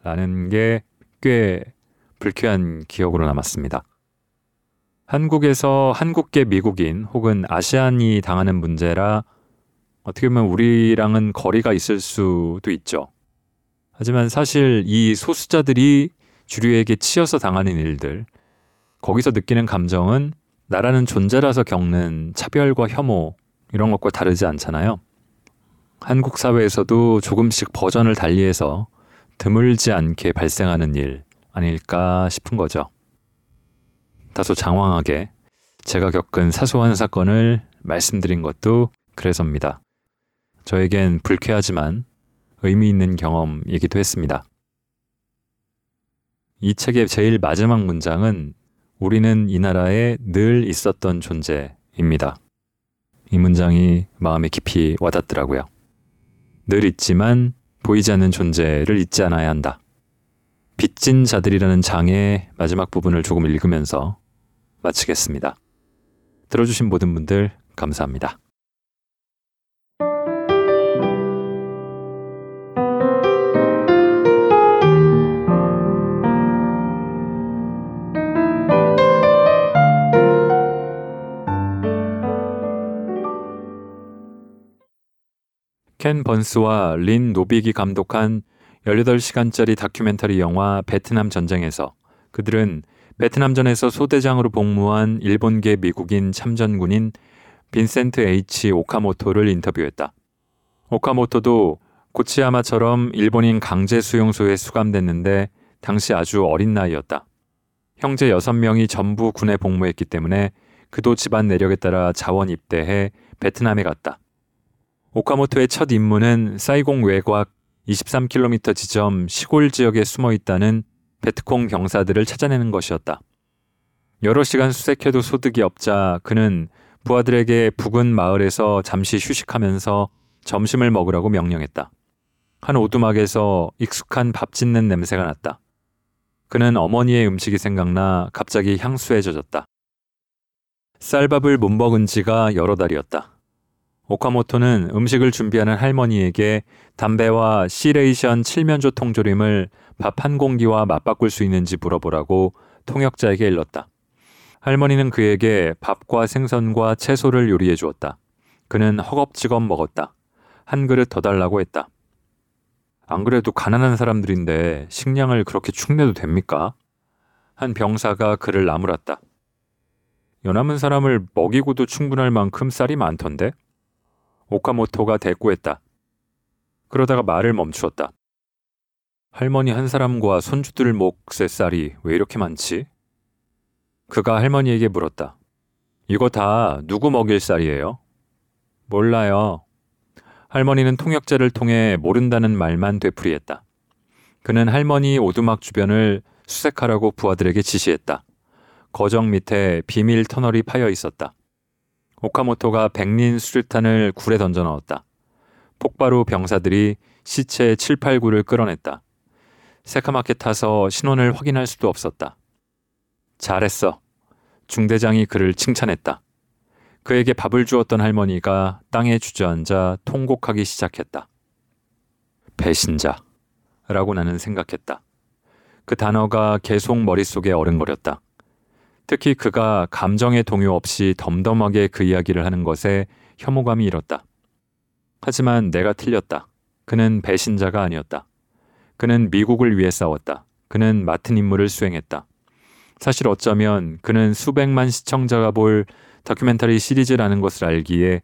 라는 게 꽤 불쾌한 기억으로 남았습니다. 한국에서 한국계 미국인 혹은 아시안이 당하는 문제라 어떻게 보면 우리랑은 거리가 있을 수도 있죠. 하지만 사실 이 소수자들이 주류에게 치여서 당하는 일들, 거기서 느끼는 감정은 나라는 존재라서 겪는 차별과 혐오 이런 것과 다르지 않잖아요. 한국 사회에서도 조금씩 버전을 달리해서 드물지 않게 발생하는 일 아닐까 싶은 거죠. 다소 장황하게 제가 겪은 사소한 사건을 말씀드린 것도 그래서입니다. 저에겐 불쾌하지만 의미 있는 경험이기도 했습니다. 이 책의 제일 마지막 문장은 우리는 이 나라에 늘 있었던 존재입니다. 이 문장이 마음에 깊이 와닿더라고요. 늘 있지만 보이지 않는 존재를 잊지 않아야 한다. 빚진 자들이라는 장의 마지막 부분을 조금 읽으면서 마치겠습니다. 들어주신 모든 분들 감사합니다. 켄 번스와 린 노빅이 감독한 18시간짜리 다큐멘터리 영화 베트남 전쟁에서 그들은 베트남전에서 소대장으로 복무한 일본계 미국인 참전군인 빈센트 H. 오카모토를 인터뷰했다. 오카모토도 고치야마처럼 일본인 강제 수용소에 수감됐는데 당시 아주 어린 나이였다. 형제 6명이 전부 군에 복무했기 때문에 그도 집안 내력에 따라 자원 입대해 베트남에 갔다. 오카모토의 첫 임무는 사이공 외곽 23km 지점 시골 지역에 숨어 있다는 베트콩 병사들을 찾아내는 것이었다. 여러 시간 수색해도 소득이 없자 그는 부하들에게 부근 마을에서 잠시 휴식하면서 점심을 먹으라고 명령했다. 한 오두막에서 익숙한 밥 짓는 냄새가 났다. 그는 어머니의 음식이 생각나 갑자기 향수에 젖었다. 쌀밥을 못 먹은 지가 여러 달이었다. 오카모토는 음식을 준비하는 할머니에게 담배와 시레이션 칠면조 통조림을 밥 한 공기와 맞바꿀 수 있는지 물어보라고 통역자에게 일렀다. 할머니는 그에게 밥과 생선과 채소를 요리해 주었다. 그는 허겁지겁 먹었다. 한 그릇 더 달라고 했다. 안 그래도 가난한 사람들인데 식량을 그렇게 축내도 됩니까? 한 병사가 그를 나무랐다. 연남은 사람을 먹이고도 충분할 만큼 쌀이 많던데? 오카모토가 대꾸했다. 그러다가 말을 멈추었다. 할머니 한 사람과 손주들 몫의 쌀이 왜 이렇게 많지? 그가 할머니에게 물었다. 이거 다 누구 먹일 쌀이에요? 몰라요. 할머니는 통역자를 통해 모른다는 말만 되풀이했다. 그는 할머니 오두막 주변을 수색하라고 부하들에게 지시했다. 거정 밑에 비밀 터널이 파여 있었다. 오카모토가 백린 수류탄을 굴에 던져 넣었다. 폭발 후 병사들이 시체 7, 8, 9를 끌어냈다. 새카맣게 타서 신원을 확인할 수도 없었다. 잘했어. 중대장이 그를 칭찬했다. 그에게 밥을 주었던 할머니가 땅에 주저앉아 통곡하기 시작했다. 배신자. 라고 나는 생각했다. 그 단어가 계속 머릿속에 어른거렸다. 특히 그가 감정의 동요 없이 덤덤하게 그 이야기를 하는 것에 혐오감이 일었다. 하지만 내가 틀렸다. 그는 배신자가 아니었다. 그는 미국을 위해 싸웠다. 그는 맡은 임무를 수행했다. 사실 어쩌면 그는 수백만 시청자가 볼 다큐멘터리 시리즈라는 것을 알기에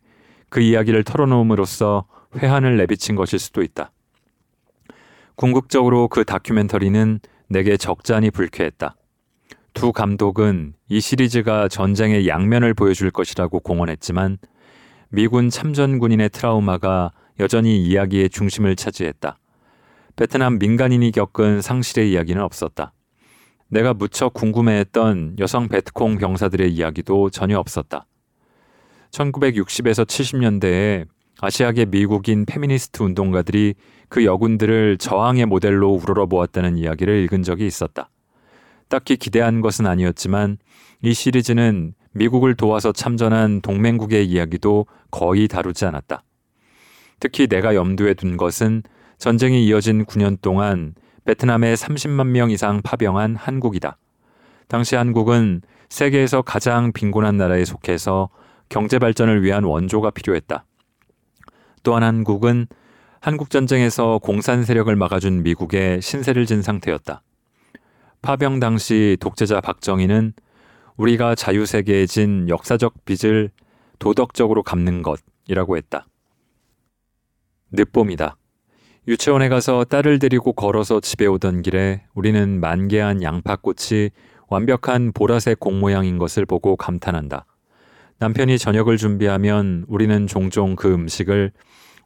그 이야기를 털어놓음으로써 회한을 내비친 것일 수도 있다. 궁극적으로 그 다큐멘터리는 내게 적잖이 불쾌했다. 두 감독은 이 시리즈가 전쟁의 양면을 보여줄 것이라고 공언했지만 미군 참전군인의 트라우마가 여전히 이야기의 중심을 차지했다. 베트남 민간인이 겪은 상실의 이야기는 없었다. 내가 무척 궁금해했던 여성 베트콩 병사들의 이야기도 전혀 없었다. 1960에서 70년대에 아시아계 미국인 페미니스트 운동가들이 그 여군들을 저항의 모델로 우러러 보았다는 이야기를 읽은 적이 있었다. 딱히 기대한 것은 아니었지만 이 시리즈는 미국을 도와서 참전한 동맹국의 이야기도 거의 다루지 않았다. 특히 내가 염두에 둔 것은 전쟁이 이어진 9년 동안 베트남에 30만 명 이상 파병한 한국이다. 당시 한국은 세계에서 가장 빈곤한 나라에 속해서 경제 발전을 위한 원조가 필요했다. 또한 한국은 한국 전쟁에서 공산 세력을 막아준 미국에 신세를 진 상태였다. 파병 당시 독재자 박정희는 우리가 자유세계에 진 역사적 빚을 도덕적으로 갚는 것이라고 했다. 늦봄이다. 유치원에 가서 딸을 데리고 걸어서 집에 오던 길에 우리는 만개한 양파꽃이 완벽한 보라색 공 모양인 것을 보고 감탄한다. 남편이 저녁을 준비하면 우리는 종종 그 음식을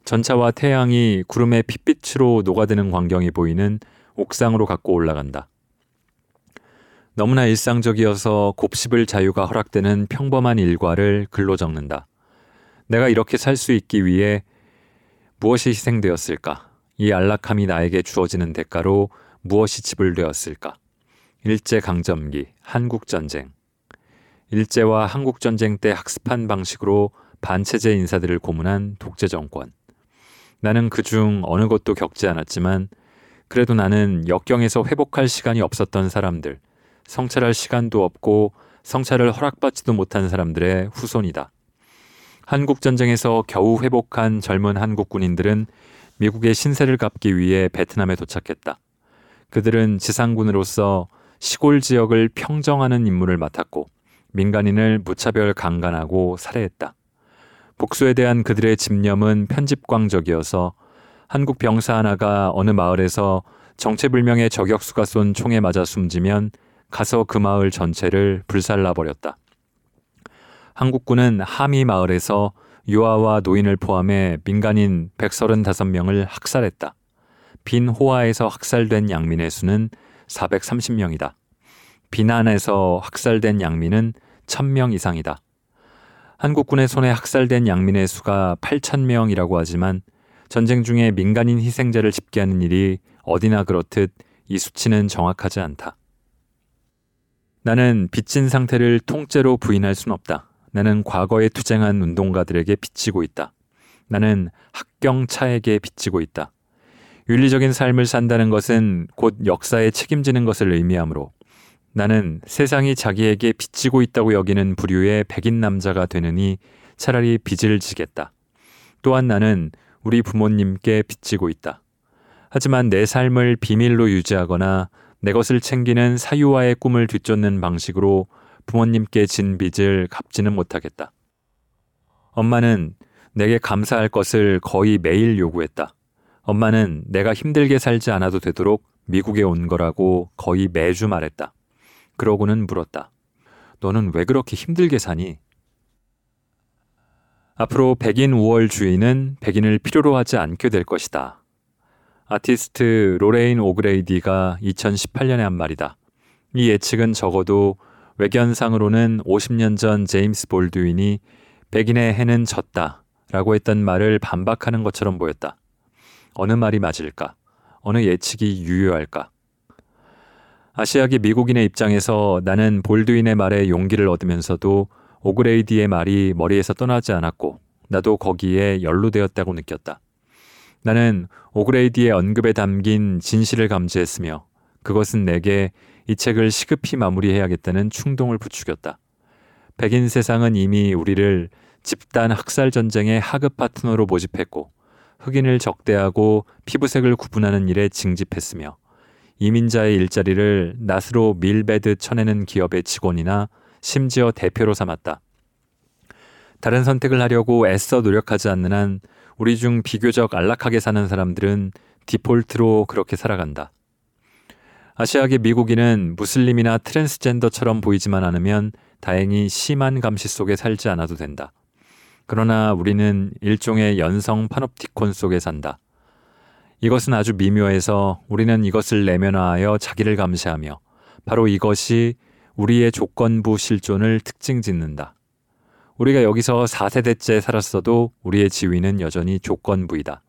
전차와 태양이 구름의 핏빛으로 녹아드는 광경이 보이는 옥상으로 갖고 올라간다. 너무나 일상적이어서 곱씹을 자유가 허락되는 평범한 일과를 글로 적는다. 내가 이렇게 살 수 있기 위해 무엇이 희생되었을까? 이 안락함이 나에게 주어지는 대가로 무엇이 지불되었을까? 일제 강점기, 한국 전쟁. 일제와 한국 전쟁 때 학습한 방식으로 반체제 인사들을 고문한 독재 정권. 나는 그중 어느 것도 겪지 않았지만 그래도 나는 역경에서 회복할 시간이 없었던 사람들, 성찰할 시간도 없고 성찰을 허락받지도 못한 사람들의 후손이다. 한국전쟁에서 겨우 회복한 젊은 한국 군인들은 미국의 신세를 갚기 위해 베트남에 도착했다. 그들은 지상군으로서 시골 지역을 평정하는 임무를 맡았고 민간인을 무차별 강간하고 살해했다. 복수에 대한 그들의 집념은 편집광적이어서 한국 병사 하나가 어느 마을에서 정체불명의 저격수가 쏜 총에 맞아 숨지면 가서 그 마을 전체를 불살라 버렸다. 한국군은 하미 마을에서 유아와 노인을 포함해 민간인 135명을 학살했다. 빈 호화에서 학살된 양민의 수는 430명이다. 비난에서 학살된 양민은 1000명 이상이다. 한국군의 손에 학살된 양민의 수가 8,000명이라고 하지만 전쟁 중에 민간인 희생자를 집계하는 일이 어디나 그렇듯 이 수치는 정확하지 않다. 나는 빚진 상태를 통째로 부인할 순 없다. 나는 과거에 투쟁한 운동가들에게 빚지고 있다. 나는 학경차에게 빚지고 있다. 윤리적인 삶을 산다는 것은 곧 역사에 책임지는 것을 의미하므로 나는 세상이 자기에게 빚지고 있다고 여기는 부류의 백인 남자가 되느니 차라리 빚을 지겠다. 또한 나는 우리 부모님께 빚지고 있다. 하지만 내 삶을 비밀로 유지하거나 내 것을 챙기는 사유와의 꿈을 뒤쫓는 방식으로 부모님께 진 빚을 갚지는 못하겠다. 엄마는 내게 감사할 것을 거의 매일 요구했다. 엄마는 내가 힘들게 살지 않아도 되도록 미국에 온 거라고 거의 매주 말했다. 그러고는 물었다. 너는 왜 그렇게 힘들게 사니? 앞으로 백인 우월 주의는 백인을 필요로 하지 않게 될 것이다. 아티스트 로레인 오그레이디가 2018년에 한 말이다. 이 예측은 적어도 외견상으로는 50년 전 제임스 볼드윈이 백인의 해는 졌다 라고 했던 말을 반박하는 것처럼 보였다. 어느 말이 맞을까? 어느 예측이 유효할까? 아시아계 미국인의 입장에서 나는 볼드윈의 말에 용기를 얻으면서도 오그레이디의 말이 머리에서 떠나지 않았고 나도 거기에 연루되었다고 느꼈다. 나는 오그레이디의 언급에 담긴 진실을 감지했으며 그것은 내게 이 책을 시급히 마무리해야겠다는 충동을 부추겼다. 백인 세상은 이미 우리를 집단 학살 전쟁의 하급 파트너로 모집했고 흑인을 적대하고 피부색을 구분하는 일에 징집했으며 이민자의 일자리를 낫으로 밀베드 쳐내는 기업의 직원이나 심지어 대표로 삼았다. 다른 선택을 하려고 애써 노력하지 않는 한 우리 중 비교적 안락하게 사는 사람들은 디폴트로 그렇게 살아간다. 아시아계 미국인은 무슬림이나 트랜스젠더처럼 보이지만 않으면 다행히 심한 감시 속에 살지 않아도 된다. 그러나 우리는 일종의 연성 파놉티콘 속에 산다. 이것은 아주 미묘해서 우리는 이것을 내면화하여 자기를 감시하며 바로 이것이 우리의 조건부 실존을 특징 짓는다. 우리가 여기서 4세대째 살았어도 우리의 지위는 여전히 조건부이다.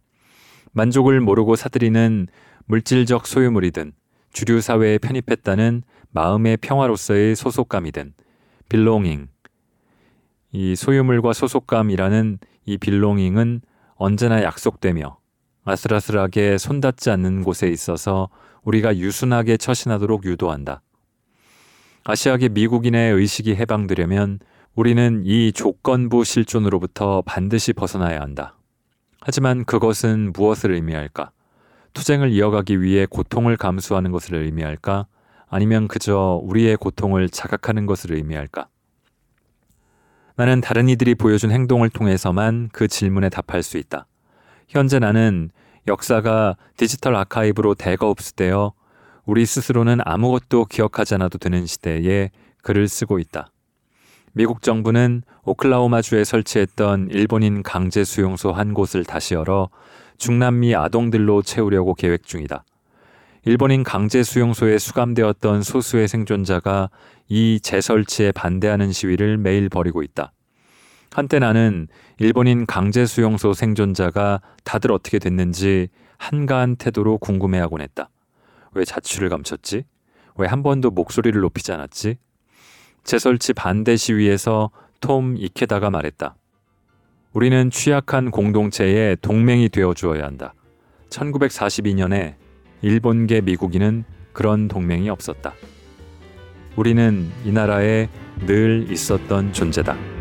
만족을 모르고 사들이는 물질적 소유물이든 주류 사회에 편입했다는 마음의 평화로서의 소속감이든 빌롱잉 이 소유물과 소속감이라는 이 빌롱잉은 언제나 약속되며 아슬아슬하게 손닿지 않는 곳에 있어서 우리가 유순하게 처신하도록 유도한다. 아시아계 미국인의 의식이 해방되려면 우리는 이 조건부 실존으로부터 반드시 벗어나야 한다. 하지만 그것은 무엇을 의미할까? 투쟁을 이어가기 위해 고통을 감수하는 것을 의미할까? 아니면 그저 우리의 고통을 자각하는 것을 의미할까? 나는 다른 이들이 보여준 행동을 통해서만 그 질문에 답할 수 있다. 현재 나는 역사가 디지털 아카이브로 대거 흡수되어 우리 스스로는 아무것도 기억하지 않아도 되는 시대에 글을 쓰고 있다. 미국 정부는 오클라호마주에 설치했던 일본인 강제 수용소 한 곳을 다시 열어 중남미 아동들로 채우려고 계획 중이다. 일본인 강제 수용소에 수감되었던 소수의 생존자가 이 재설치에 반대하는 시위를 매일 벌이고 있다. 한때 나는 일본인 강제 수용소 생존자가 다들 어떻게 됐는지 한가한 태도로 궁금해하곤 했다. 왜 자취를 감췄지? 왜 한 번도 목소리를 높이지 않았지? 재설치 반대 시위에서 톰 이케다가 말했다. 우리는 취약한 공동체의 동맹이 되어 주어야 한다. 1942년에 일본계 미국인은 그런 동맹이 없었다. 우리는 이 나라에 늘 있었던 존재다.